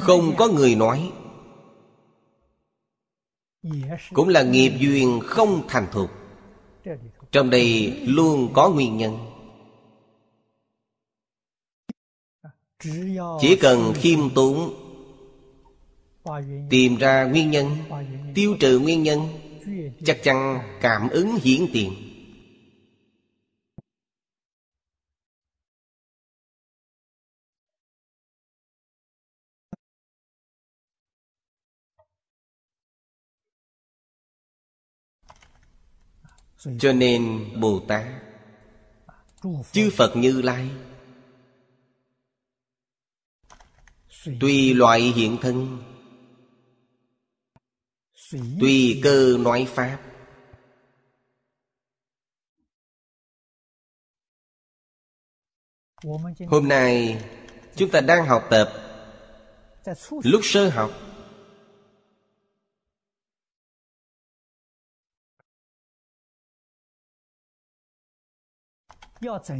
A: Không có người nói. Cũng là nghiệp duyên không thành thục. Trong đây luôn có nguyên nhân. Chỉ cần khiêm tốn Tìm ra nguyên nhân Tiêu trừ nguyên nhân Chắc chắn cảm ứng hiển tiền cho nên bồ tát, chư phật như lai, tùy loại hiện thân, tùy cơ nói pháp, hôm nay chúng ta đang học tập lúc sơ học.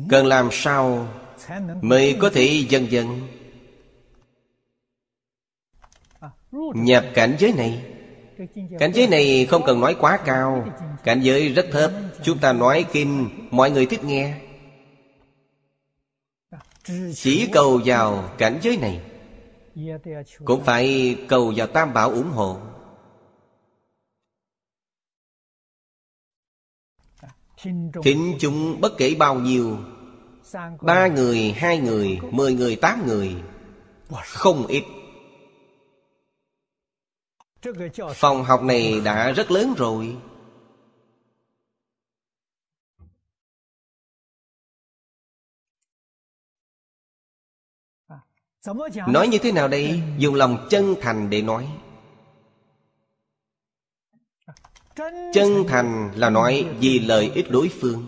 A: Cần làm sao mới có thể dần dần nhập cảnh giới này? Cảnh giới này không cần nói quá cao. Cảnh giới rất thấp. Chúng ta nói kinh, mọi người thích nghe. Chỉ cầu vào cảnh giới này. Cũng phải cầu vào tam bảo ủng hộ. Thính chúng bất kể bao nhiêu Ba người, hai người, mười người, tám người Không ít. Phòng học này đã rất lớn rồi. Nói như thế nào đây? Dùng lòng chân thành để nói. Chân thành là nói vì lợi ích đối phương.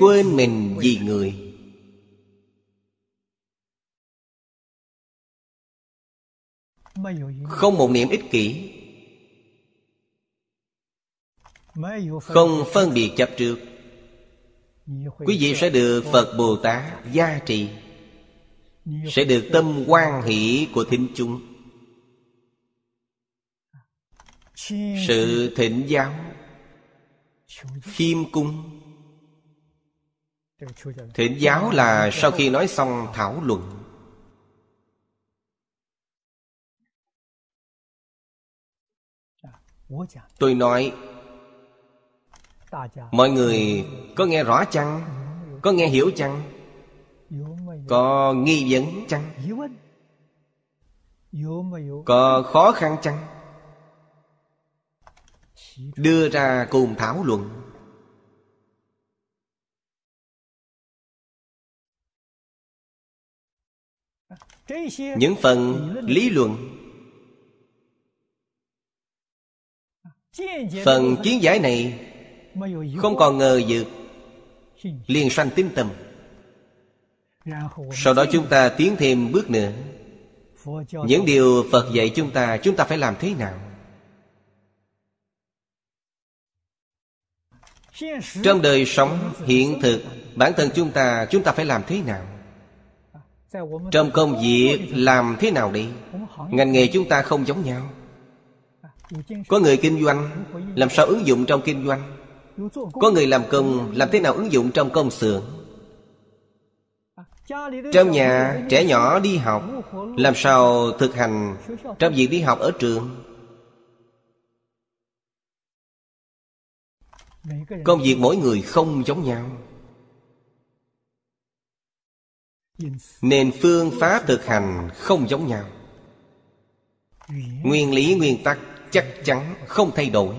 A: Quên mình vì người. Không một niệm ích kỷ. Không phân biệt chấp trước. Quý vị sẽ được phật bồ tát gia trì, sẽ được tâm quan hỷ của thính chúng. Sự thịnh giáo, khiêm cung. Thịnh giáo là sau khi nói xong thảo luận. Tôi nói, mọi người có nghe rõ chăng? Có nghe hiểu chăng? Có nghi vấn chăng? Có khó khăn chăng? Đưa ra cùng thảo luận những phần lý luận. Phần kiến giải này không còn ngờ vực, liền sanh tín tâm. Sau đó chúng ta tiến thêm bước nữa. Những điều phật dạy chúng ta chúng ta phải làm thế nào? Trong đời sống hiện thực, bản thân chúng ta chúng ta phải làm thế nào? Trong công việc, làm thế nào đi ngành nghề chúng ta không giống nhau. Có người kinh doanh, làm sao ứng dụng trong kinh doanh? Có người làm công, làm thế nào ứng dụng trong công xưởng? Trong nhà, trẻ nhỏ đi học, làm sao thực hành trong việc đi học ở trường? công việc mỗi người không giống nhau. Nên phương pháp thực hành không giống nhau. Nguyên lý, nguyên tắc chắc chắn không thay đổi.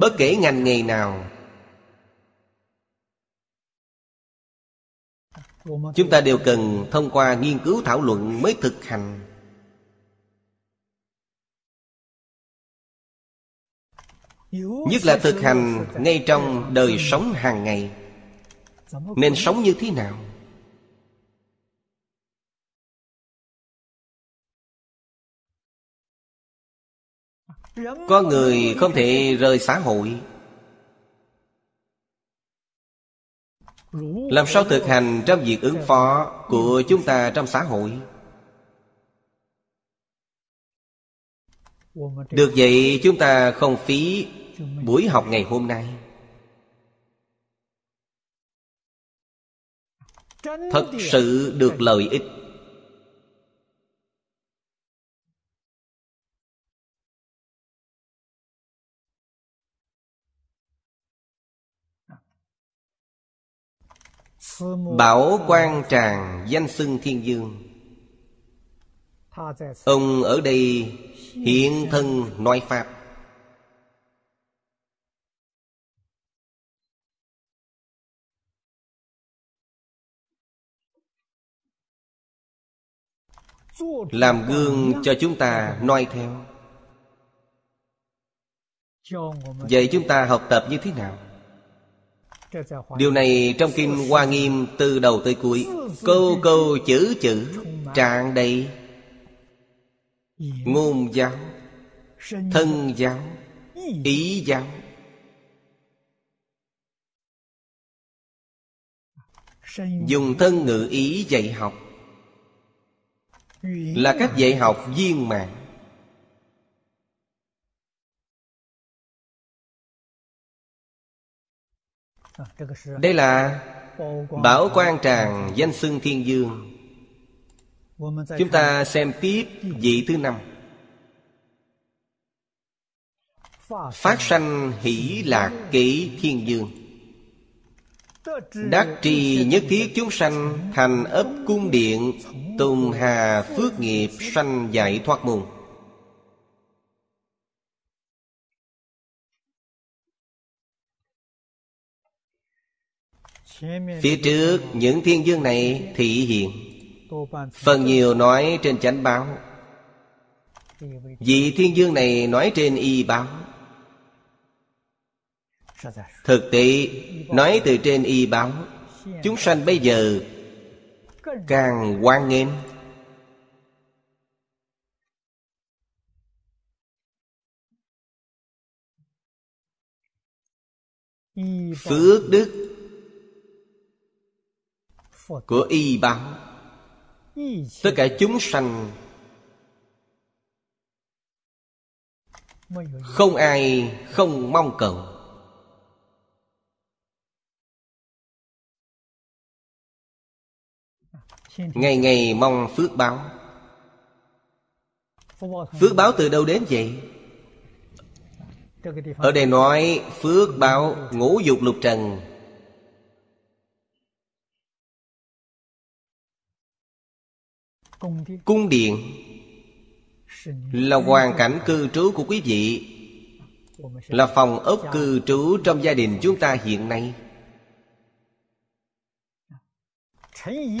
A: Bất kể ngành nghề nào, chúng ta đều cần thông qua nghiên cứu thảo luận mới thực hành. Nhất là thực hành ngay trong đời sống hàng ngày. Nên sống như thế nào? Có người không thể rời xã hội. Làm sao thực hành trong việc ứng phó của chúng ta trong xã hội? Được vậy, chúng ta không phí buổi học ngày hôm nay, Thật sự được lợi ích. Bảo quan tràng danh xưng thiên dương. Ông ở đây hiện thân nói Pháp. Làm gương cho chúng ta noi theo. Vậy chúng ta học tập như thế nào? Điều này trong Kinh Hoa Nghiêm từ đầu tới cuối. Câu câu chữ chữ tràn đầy. Ngôn giáo, Thân giáo, Ý giáo. Dùng thân ngữ ý dạy học. Là cách dạy học viên mạng Đây là Bảo quan tràng danh xưng thiên dương. Chúng ta xem tiếp vị thứ năm. Phát sanh hỷ lạc kỷ thiên dương Đắc trì nhất thiết chúng sanh, Thành ấp cung điện, Tùng hà phước nghiệp, sanh giải thoát môn. Phía trước những thiên dương này thị hiện. Phần nhiều nói trên chánh báo. Vị thiên dương này nói trên y báo. Thực tế, nói từ trên y báo, Chúng sanh bây giờ Càng quan nghênh. Phước đức của y báo, tất cả chúng sanh không ai không mong cầu. Ngày ngày mong phước báo. Phước báo từ đâu đến vậy? Ở đây nói phước báo ngũ dục lục trần. Cung điện Là hoàn cảnh cư trú của quý vị Là phòng ốc cư trú trong gia đình chúng ta hiện nay.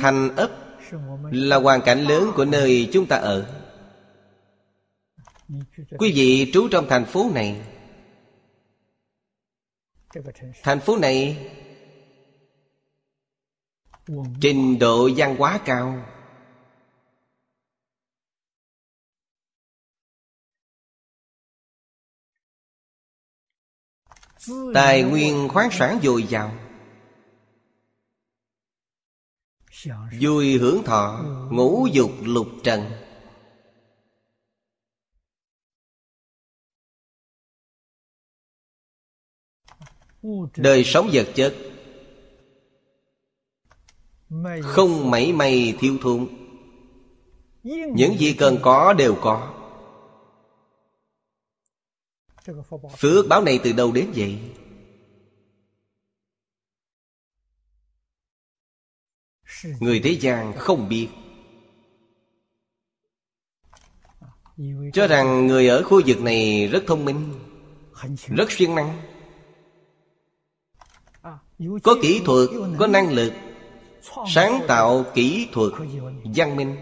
A: Thành ấp là hoàn cảnh lớn của nơi chúng ta ở. Quý vị trú trong thành phố này. Thành phố này Trình độ văn hóa cao. Tài nguyên khoáng sản dồi dào. Vui hưởng thọ, Ngũ dục lục trần. Đời sống vật chất. Không mảy may thiếu thốn. Những gì cần có đều có. Phước báo này từ đâu đến vậy? Người thế gian không biết. Cho rằng người ở khu vực này rất thông minh Rất siêng năng. Có kỹ thuật, có năng lực Sáng tạo kỹ thuật văn minh.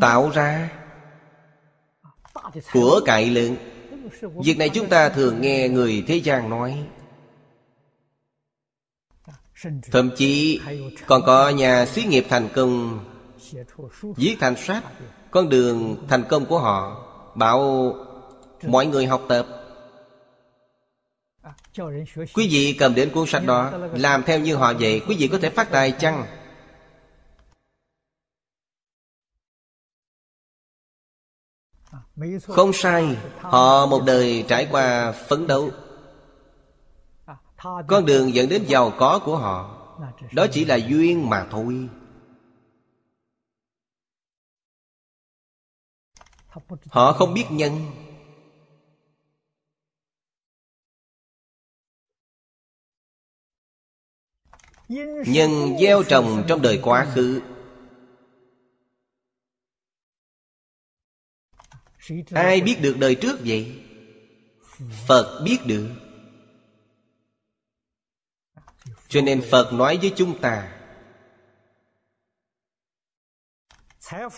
A: Tạo ra Của cải lớn Việc này chúng ta thường nghe người thế gian nói. Thậm chí còn có nhà xí nghiệp thành công Viết thành sách Con đường thành công của họ Bảo mọi người học tập. Quý vị cầm đến cuốn sách đó Làm theo như họ vậy Quý vị có thể phát tài chăng? Không sai Họ một đời trải qua phấn đấu Con đường dẫn đến giàu có của họ. Đó chỉ là duyên mà thôi. Họ không biết nhân. Nhân gieo trồng trong đời quá khứ. Ai biết được đời trước vậy? Phật biết được Cho nên Phật nói với chúng ta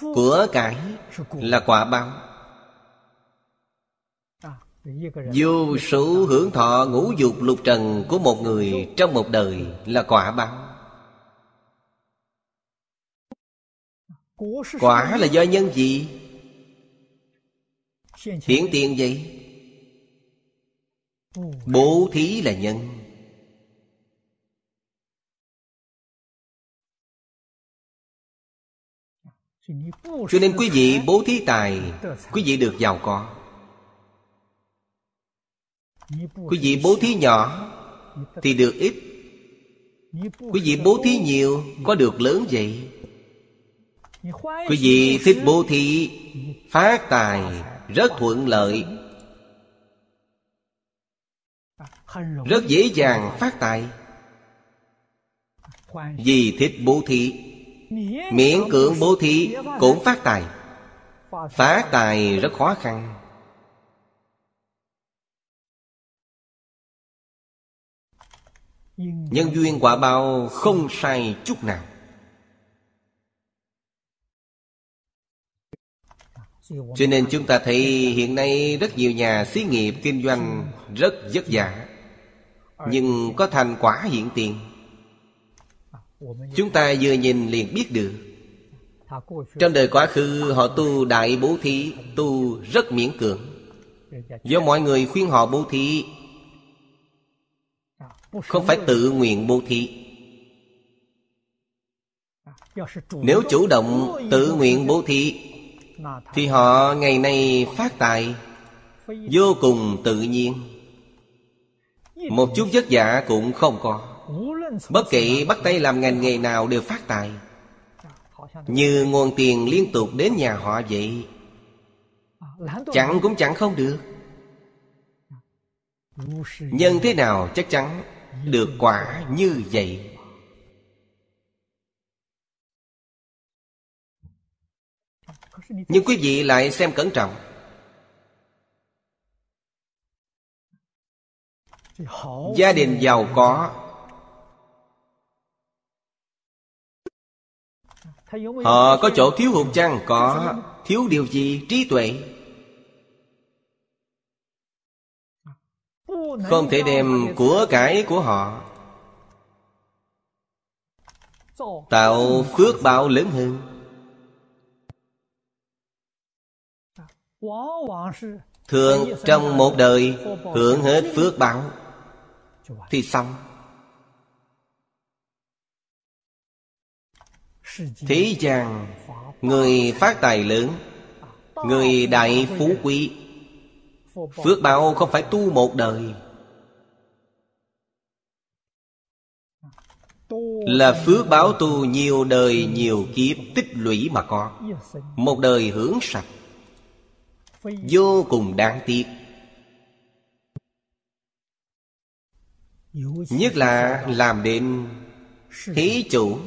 A: Của cải là quả báo. Vô số hưởng thọ ngũ dục lục trần của một người trong một đời là quả báo. Quả là do nhân gì? Hiển tiền vậy. Bố thí là nhân Cho nên quý vị bố thí tài, Quý vị được giàu có. Quý vị bố thí nhỏ Thì được ít. Quý vị bố thí nhiều Có được lớn vậy. Quý vị thích bố thí, Phát tài, Rất thuận lợi. Rất dễ dàng phát tài. Vì thích bố thí. Miễn cưỡng bố thí Cũng phát tài. Phát tài rất khó khăn. Nhân duyên quả bao không sai chút nào. Cho nên chúng ta thấy hiện nay rất nhiều nhà xí nghiệp kinh doanh rất vất vả, Nhưng có thành quả hiện tiền. Chúng ta vừa nhìn liền biết được. Trong đời quá khứ, họ tu đại bố thí, Tu rất miễn cưỡng. Do mọi người khuyên họ bố thí, Không phải tự nguyện bố thí. Nếu chủ động tự nguyện bố thí, Thì họ ngày nay phát tài, Vô cùng tự nhiên. Một chút vất vả cũng không có. Bất kỳ bắt tay làm ngành nghề nào đều phát tài. Như nguồn tiền liên tục đến nhà họ vậy, Chẳng cũng chẳng không được. Nhân thế nào chắc chắn được quả như vậy. Nhưng quý vị lại xem cẩn trọng. Gia đình giàu có Họ có chỗ thiếu hụt chăng? Có Thiếu điều gì? Trí tuệ. Không thể đem của cải của họ. Tạo phước báo lớn hơn. Thường trong một đời Hưởng hết phước báo. Thì xong Thế gian Người phát tài lớn, Người đại phú quý, Phước báo không phải tu một đời. Là phước báo tu nhiều đời, nhiều kiếp, tích lũy mà có. Một đời hưởng sạch, Vô cùng đáng tiếc. Nhất là làm đến Thí chủ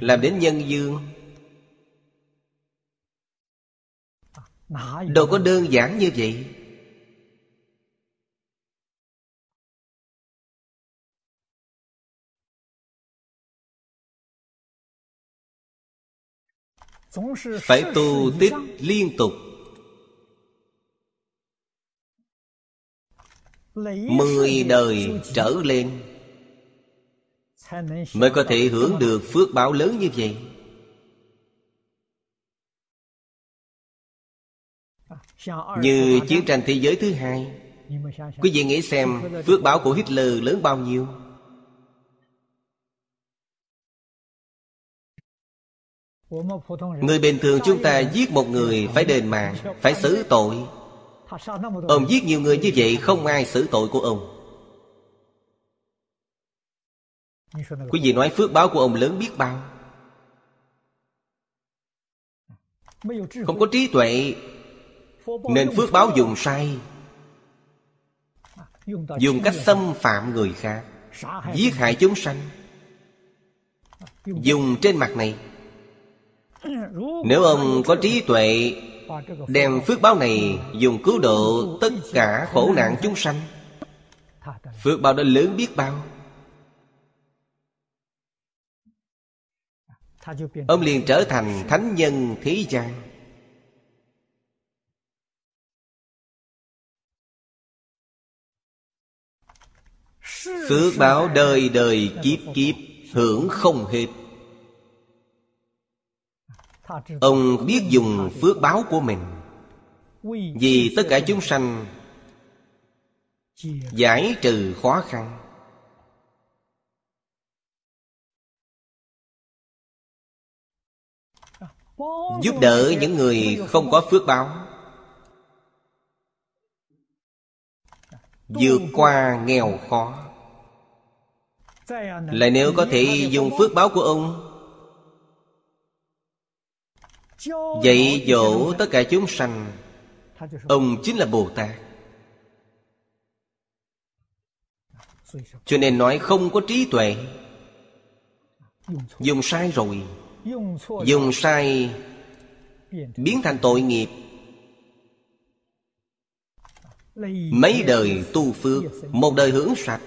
A: làm đến nhân dương. Đâu có đơn giản như vậy. Phải tu tích liên tục. Mười đời trở lên mới có thể hưởng được phước báo lớn như vậy. Như chiến tranh thế giới thứ hai, quý vị nghĩ xem phước báo của hitler lớn bao nhiêu? Người bình thường chúng ta giết một người phải đền mạng, Phải xử tội. Ông giết nhiều người như vậy, Không ai xử tội của ông. Quý vị nói phước báo của ông lớn biết bao. Không có trí tuệ Nên phước báo dùng sai. Dùng cách xâm phạm người khác Giết hại chúng sanh. Dùng trên mặt này. Nếu ông có trí tuệ Đem phước báo này Dùng cứu độ tất cả khổ nạn chúng sanh. Phước báo đó lớn biết bao Ông liền trở thành thánh nhân thế gian. Phước báo đời đời kiếp kiếp Hưởng không hết Ông biết dùng phước báo của mình Vì tất cả chúng sanh Giải trừ khó khăn Giúp đỡ những người không có phước báo. Vượt qua nghèo khó. Lại nếu có thể dùng phước báo của ông, dạy dỗ tất cả chúng sanh, ông chính là bồ tát. Cho nên nói không có trí tuệ, dùng sai rồi dùng sai, biến thành tội nghiệp. Mấy đời tu phước, Một đời hưởng sạch.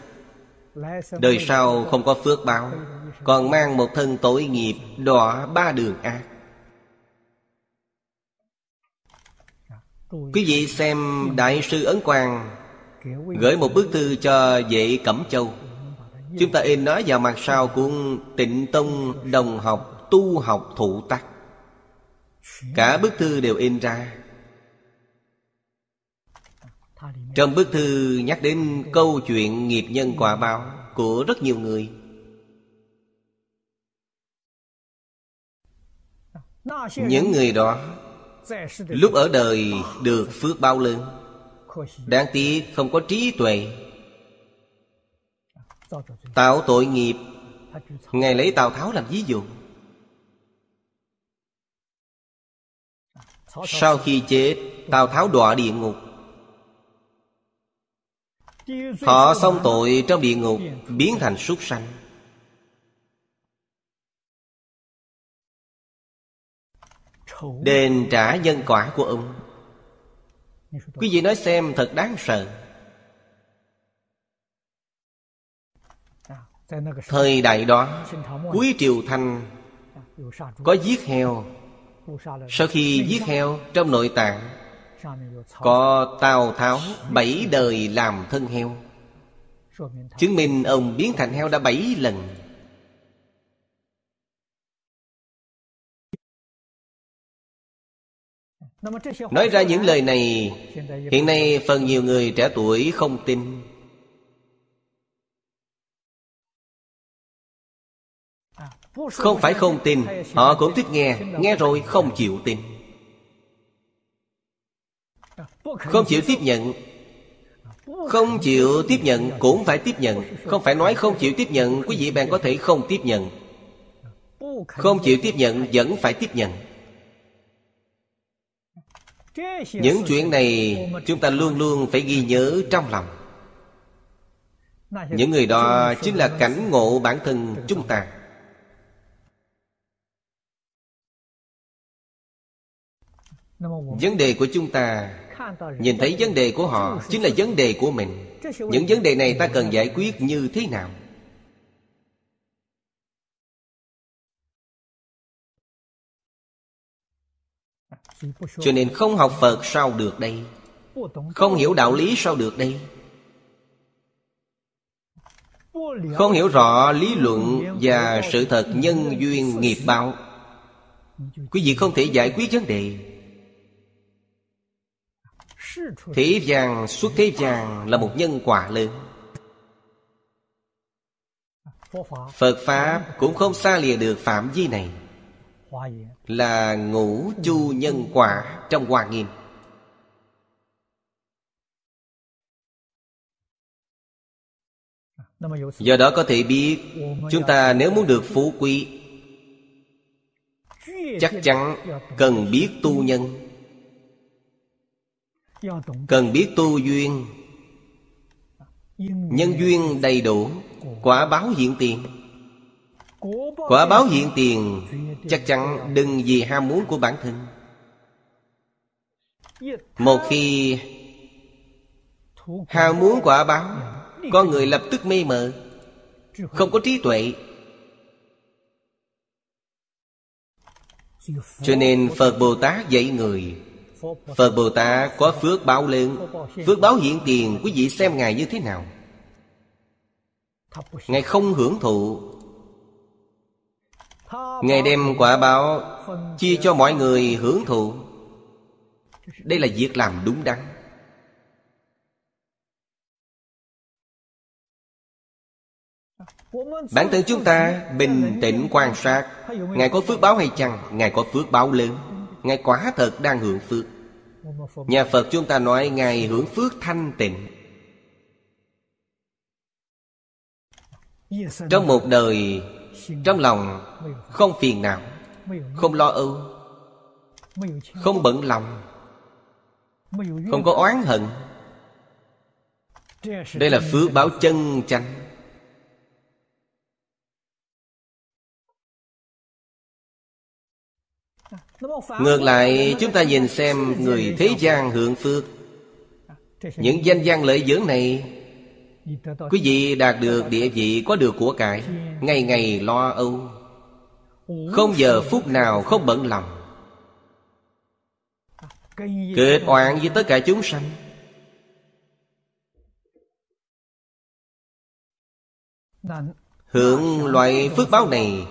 A: Đời sau không có phước báo, Còn mang một thân tội nghiệp, Đọa ba đường ác. Quý vị xem Đại sư Ấn Quang Gửi một bức thư cho vệ Cẩm Châu. Chúng ta in nói vào mặt sau cuốn Tịnh Tông Đồng học. Tu học thụ tắc. Cả bức thư đều in ra. Trong bức thư nhắc đến câu chuyện nghiệp nhân quả báo Của rất nhiều người. Những người đó Lúc ở đời được phước bao lớn, Đáng tiếc không có trí tuệ. Tạo tội nghiệp, Ngài lấy Tào Tháo làm ví dụ. Sau khi chết Tào Tháo đọa địa ngục. Họ xong tội trong địa ngục, Biến thành súc sanh. Đền trả nhân quả của ông. Quý vị nói xem thật đáng sợ. Thời đại đó, Cuối triều thanh Có giết heo sau khi giết heo Trong nội tạng, có Tào Tháo bảy đời làm thân heo. Chứng minh ông biến thành heo đã bảy lần. Nói ra những lời này, Hiện nay phần nhiều người trẻ tuổi không tin. Không phải không tin, Họ cũng thích nghe Nghe rồi không chịu tin. Không chịu tiếp nhận, Không chịu tiếp nhận cũng phải tiếp nhận. Không phải nói không chịu tiếp nhận, Quý vị bạn có thể không tiếp nhận. Không chịu tiếp nhận vẫn phải tiếp nhận. Những chuyện này Chúng ta luôn luôn phải ghi nhớ trong lòng. Những người đó chính là cảnh ngộ bản thân chúng ta. Vấn đề của chúng ta, Nhìn thấy vấn đề của họ Chính là vấn đề của mình. Những vấn đề này ta cần giải quyết như thế nào? Cho nên không học Phật sao được đây? Không hiểu đạo lý sao được đây? Không hiểu rõ lý luận và sự thật nhân duyên nghiệp báo. Quý vị không thể giải quyết vấn đề. Thế gian xuất thế gian là một nhân quả lớn. Phật Pháp cũng không xa lìa được phạm vi này. Là ngũ chu nhân quả trong Hoa Nghiêm. Do đó có thể biết Chúng ta nếu muốn được phú quý Chắc chắn cần biết tu nhân Cần biết tu duyên. Nhân duyên đầy đủ, Quả báo hiện tiền. Quả báo hiện tiền, Chắc chắn đừng vì ham muốn của bản thân. Một khi Ham muốn quả báo, Con người lập tức mê mờ, Không có trí tuệ. Cho nên Phật Bồ Tát dạy người Phật Bồ Tát có phước báo lớn, Phước báo hiện tiền, Quý vị xem Ngài như thế nào? Ngài không hưởng thụ. Ngài đem quả báo Chia cho mọi người hưởng thụ. Đây là việc làm đúng đắn. Bản thân chúng ta bình tĩnh quan sát, Ngài có phước báo hay chăng? Ngài có phước báo lớn. Ngài quả thật đang hưởng phước. Nhà Phật chúng ta nói Ngài hưởng phước thanh tịnh. Trong một đời, Trong lòng không phiền não, Không lo âu, Không bận lòng, Không có oán hận. Đây là phước báo chân chánh. Ngược lại, chúng ta nhìn xem người thế gian hưởng phước. Những danh gian lợi dưỡng này, Quý vị đạt được địa vị có được của cải Ngày ngày lo âu. Không giờ phút nào không bận lòng. Kết oán với tất cả chúng sanh. Hưởng loại phước báo này,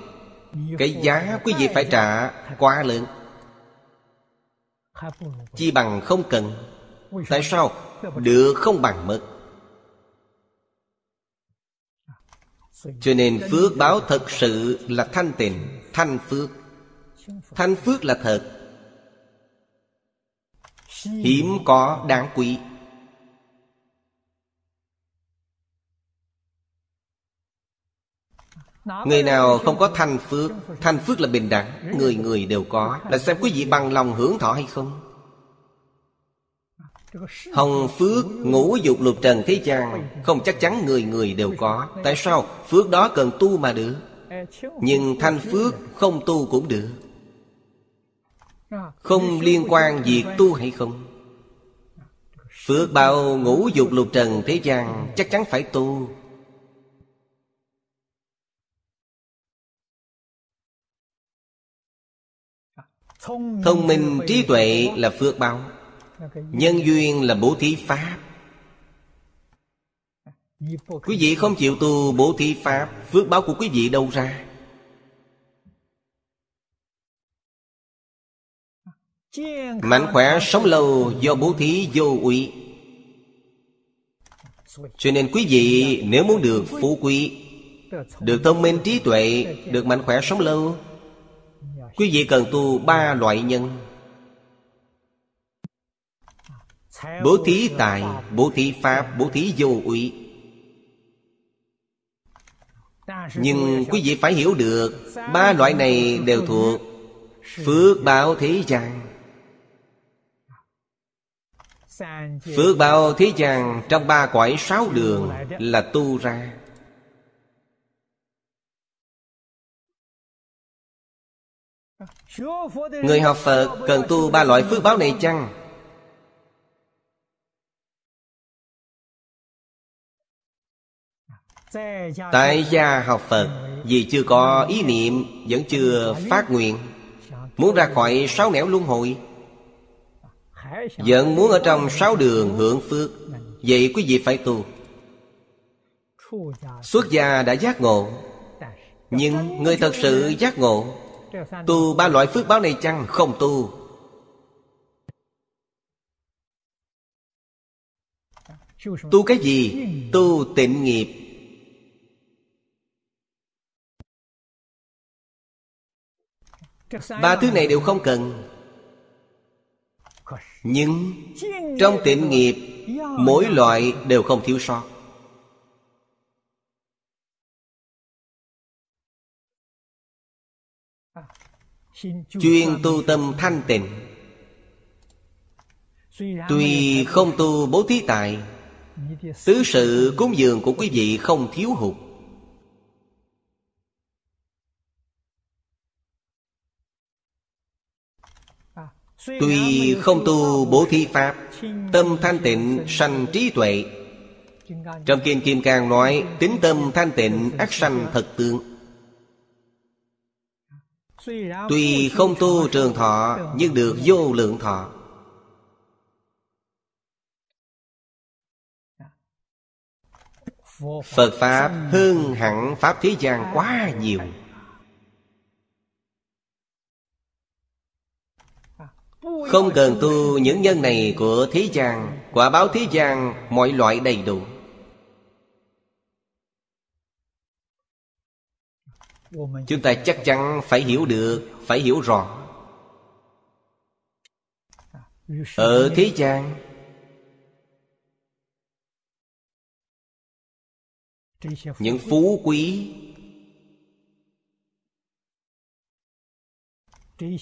A: Cái giá quý vị phải trả quá lớn. Chi bằng không cần. Tại sao? Được không bằng mất Cho nên phước báo thật sự là thanh tịnh, Thanh phước. Thanh phước là thật. Hiếm có đáng quý. Người nào không có thanh phước Thanh phước là bình đẳng Người người đều có. Là xem quý vị bằng lòng hưởng thọ hay không? Hồng phước ngũ dục lục trần thế gian Không chắc chắn người người đều có. Tại sao? Phước đó cần tu mà được. Nhưng thanh phước không tu cũng được. Không liên quan việc tu hay không? Phước bao ngũ dục lục trần thế gian Chắc chắn phải tu Thông minh, trí tuệ là phước báo. Nhân duyên là bố thí pháp. Quý vị không chịu tu bố thí pháp, Phước báo của quý vị đâu ra? Mạnh khỏe sống lâu do bố thí vô ủy Cho nên quý vị, nếu muốn được phú quý, Được thông minh, trí tuệ, Được mạnh khỏe sống lâu Quý vị cần tu ba loại nhân. Bố thí tài, bố thí pháp, bố thí vô ủy. Nhưng quý vị phải hiểu được Ba loại này đều thuộc Phước báo thế gian. Phước báo thế gian Trong ba quải sáu đường Là tu ra. Người học Phật cần tu ba loại phước báo này chăng? Tại gia học Phật, Vì chưa có ý niệm, Vẫn chưa phát nguyện Muốn ra khỏi sáu nẻo luân hồi, Vẫn muốn ở trong sáu đường hưởng phước, Vậy quý vị phải tu Xuất gia đã giác ngộ, Nhưng người thật sự giác ngộ Tu ba loại phước báo này chăng? Không tu. Tu cái gì? Tu tịnh nghiệp. Ba thứ này đều không cần. Nhưng Trong tịnh nghiệp, Mỗi loại đều không thiếu sót. Chuyên tu tâm thanh tịnh. Tuy không tu bố thí tài, Tứ sự cúng dường của quý vị không thiếu hụt. Tuy không tu bố thí pháp, Tâm thanh tịnh, sanh trí tuệ. Trong Kinh Kim Cang nói, Tính tâm thanh tịnh, ác sanh thật tương Tuy không tu trường thọ, Nhưng được vô lượng thọ. Phật Pháp hơn hẳn Pháp thế gian quá nhiều. Không cần tu những nhân này của thế gian. Quả báo thế gian mọi loại đầy đủ. Chúng ta chắc chắn phải hiểu được, Phải hiểu rõ. Ở thế gian, Những phú quý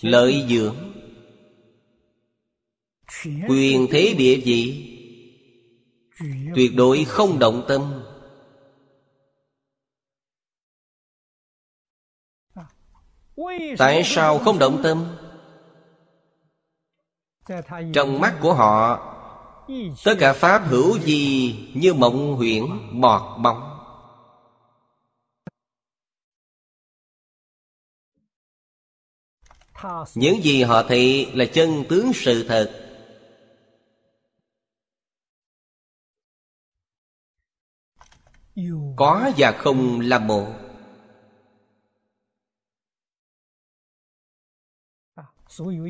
A: Lợi dưỡng, Quyền thế địa vị, Tuyệt đối không động tâm. Tại sao không động tâm? Trong mắt của họ Tất cả Pháp hữu gì Như mộng huyễn bọt bóng. Những gì họ thị là chân tướng sự thật. Có và không là một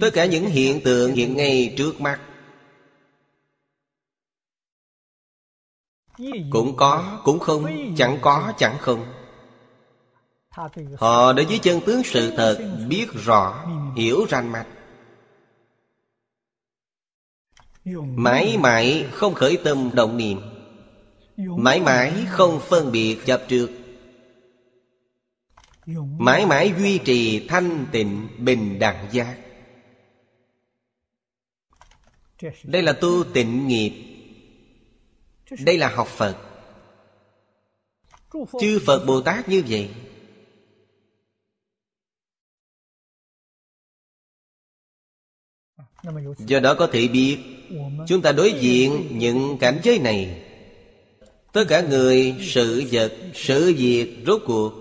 A: Tất cả những hiện tượng hiện ngay trước mắt Cũng có, cũng không Chẳng có, chẳng không. Họ đối với chân tướng sự thật Biết rõ, hiểu rành mạch. Mãi mãi không khởi tâm động niệm. Mãi mãi không phân biệt chấp trước Mãi mãi duy trì thanh tịnh bình đẳng giác. Đây là tu tịnh nghiệp. Đây là học Phật. Chư Phật Bồ Tát như vậy. Do đó có thể biết Chúng ta đối diện những cảnh giới này. Tất cả người, sự vật, sự việc rốt cuộc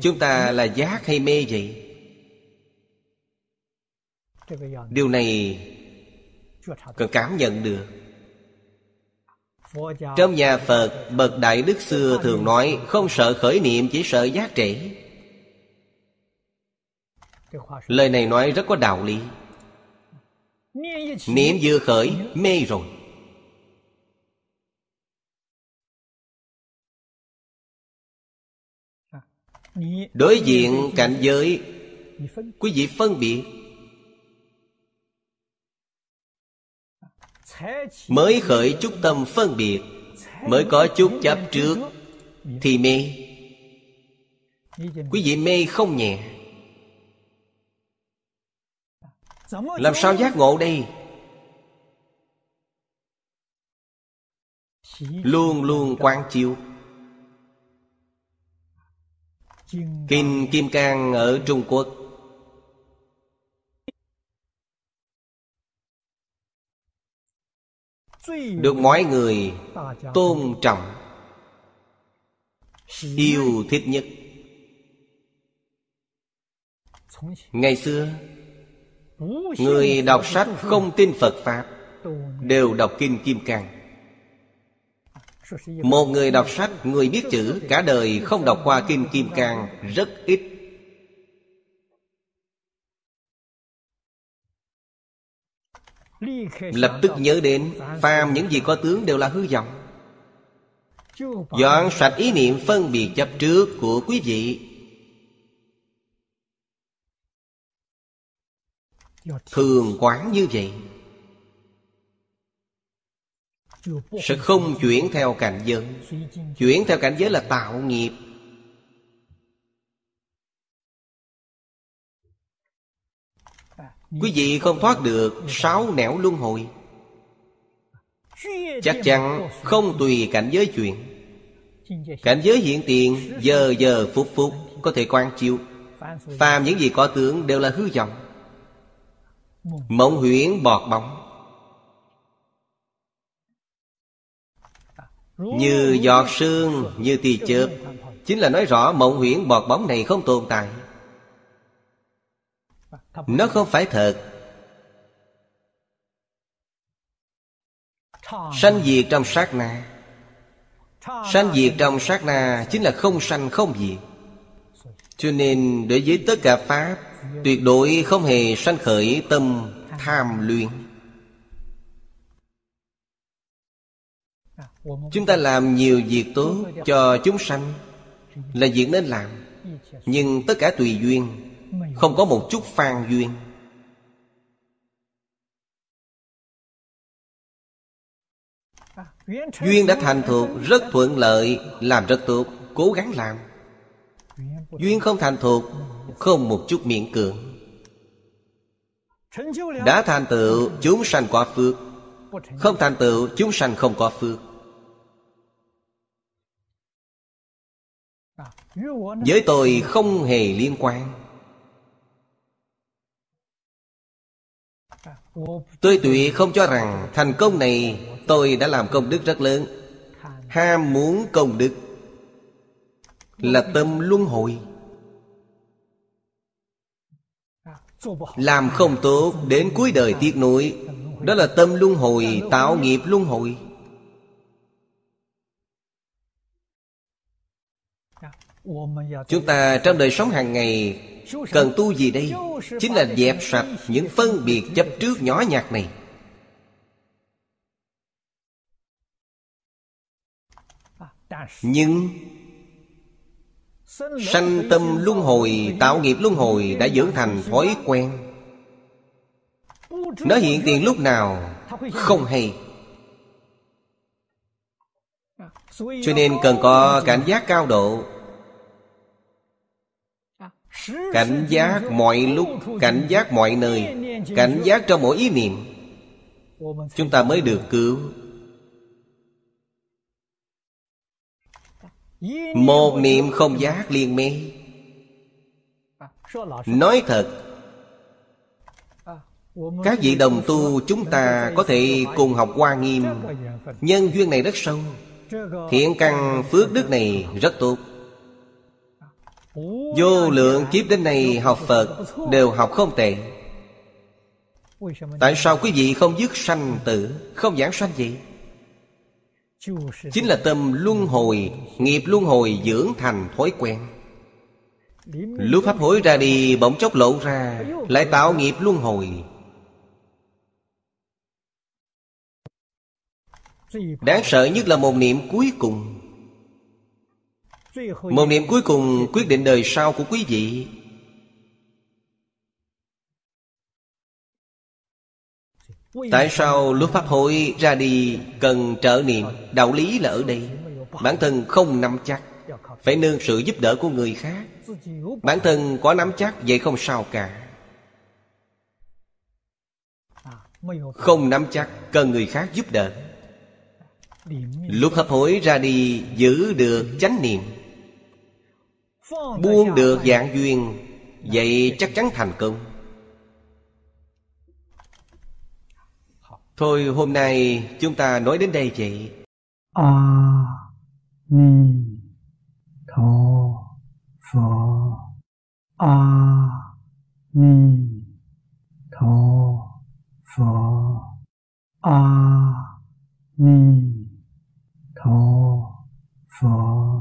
A: Chúng ta là giác hay mê vậy? Điều này cần cảm nhận được. Trong nhà Phật Bậc Đại Đức xưa thường nói Không sợ khởi niệm chỉ sợ giác trễ Lời này nói rất có đạo lý. Niệm vừa khởi mê rồi. Đối diện cảnh giới Quý vị phân biệt Mới khởi chút tâm phân biệt, Mới có chút chấp trước, Thì mê. Quý vị mê không nhẹ. Làm sao giác ngộ đây? Luôn luôn quan chiếu. Kinh Kim Cang ở Trung Quốc. Được mọi người tôn trọng. Yêu thích nhất. Ngày xưa, Người đọc sách không tin Phật Pháp, Đều đọc Kinh Kim Cang. Một người đọc sách, Người biết chữ, Cả đời không đọc qua Kinh Kim Cang, Rất ít Lập tức nhớ đến Phàm những gì có tướng đều là hư vọng. Dọn sạch ý niệm phân biệt chấp trước của quý vị. Thường quán như vậy. Sẽ không chuyển theo cảnh giới. Chuyển theo cảnh giới là tạo nghiệp. Quý vị không thoát được sáu nẻo luân hồi. Chắc chắn không tùy cảnh giới chuyện. Cảnh giới hiện tiền Giờ giờ phút phút Có thể quan chiếu. Phàm những gì có tướng đều là hư vọng. Mộng huyễn bọt bóng. Như giọt sương, Như tì chớp, Chính là nói rõ mộng huyễn bọt bóng này không tồn tại. Nó không phải thật. Sanh diệt trong sát na. Sanh diệt trong sát na Chính là không sanh không diệt. Cho nên đối với tất cả Pháp Tuyệt đối không hề sanh khởi tâm tham luyện. Chúng ta làm nhiều việc tốt cho chúng sanh Là việc nên làm. Nhưng tất cả tùy duyên không có một chút phan duyên. Duyên đã thành thuộc Rất thuận lợi, Làm rất tốt, Cố gắng làm. Duyên không thành thuộc Không một chút miễn cưỡng. Đã thành tựu, chúng sanh có phước. Không thành tựu, chúng sanh không có phước. Với tôi không hề liên quan. Tôi tuyệt không cho rằng thành công này tôi đã làm công đức rất lớn. Ham muốn công đức là tâm luân hồi. Làm không tốt đến cuối đời tiếc nuối, đó là tâm luân hồi, tạo nghiệp luân hồi. Chúng ta trong đời sống hàng ngày cần tu gì đây? Chính là dẹp sạch những phân biệt chấp trước nhỏ nhặt này. Nhưng sanh tâm luân hồi, tạo nghiệp luân hồi đã dưỡng thành thói quen. Nó hiện tiền lúc nào không hay. Cho nên cần có cảnh giác cao độ cảnh giác mọi lúc, cảnh giác mọi nơi, cảnh giác trong mỗi ý niệm. Chúng ta mới được cứu. Một niệm không giác liền mê Nói thật, Các vị đồng tu chúng ta có thể cùng học hoa nghiêm. Nhân duyên này rất sâu. Thiện căn phước đức này rất tốt. Vô lượng kiếp đến nay học Phật Đều học không tệ. Tại sao quý vị không dứt sanh tử, Không giảng sanh gì chính là tâm luân hồi, nghiệp luân hồi dưỡng thành thói quen. Lúc pháp hối ra đi, bỗng chốc lộ ra, lại tạo nghiệp luân hồi. Đáng sợ nhất là một niệm cuối cùng một niệm cuối cùng quyết định đời sau của quý vị. Tại sao lúc Pháp hội ra đi cần trợ niệm Đạo lý là ở đây? Bản thân không nắm chắc Phải nương sự giúp đỡ của người khác. Bản thân có nắm chắc Vậy không sao cả. Không nắm chắc Cần người khác giúp đỡ. Lúc hấp hối ra đi Giữ được chánh niệm buông được dạng duyên, vậy chắc chắn thành công. Thôi hôm nay chúng ta nói đến đây vậy.
B: A ni tho pho. A ni tho pho. A ni tho pho.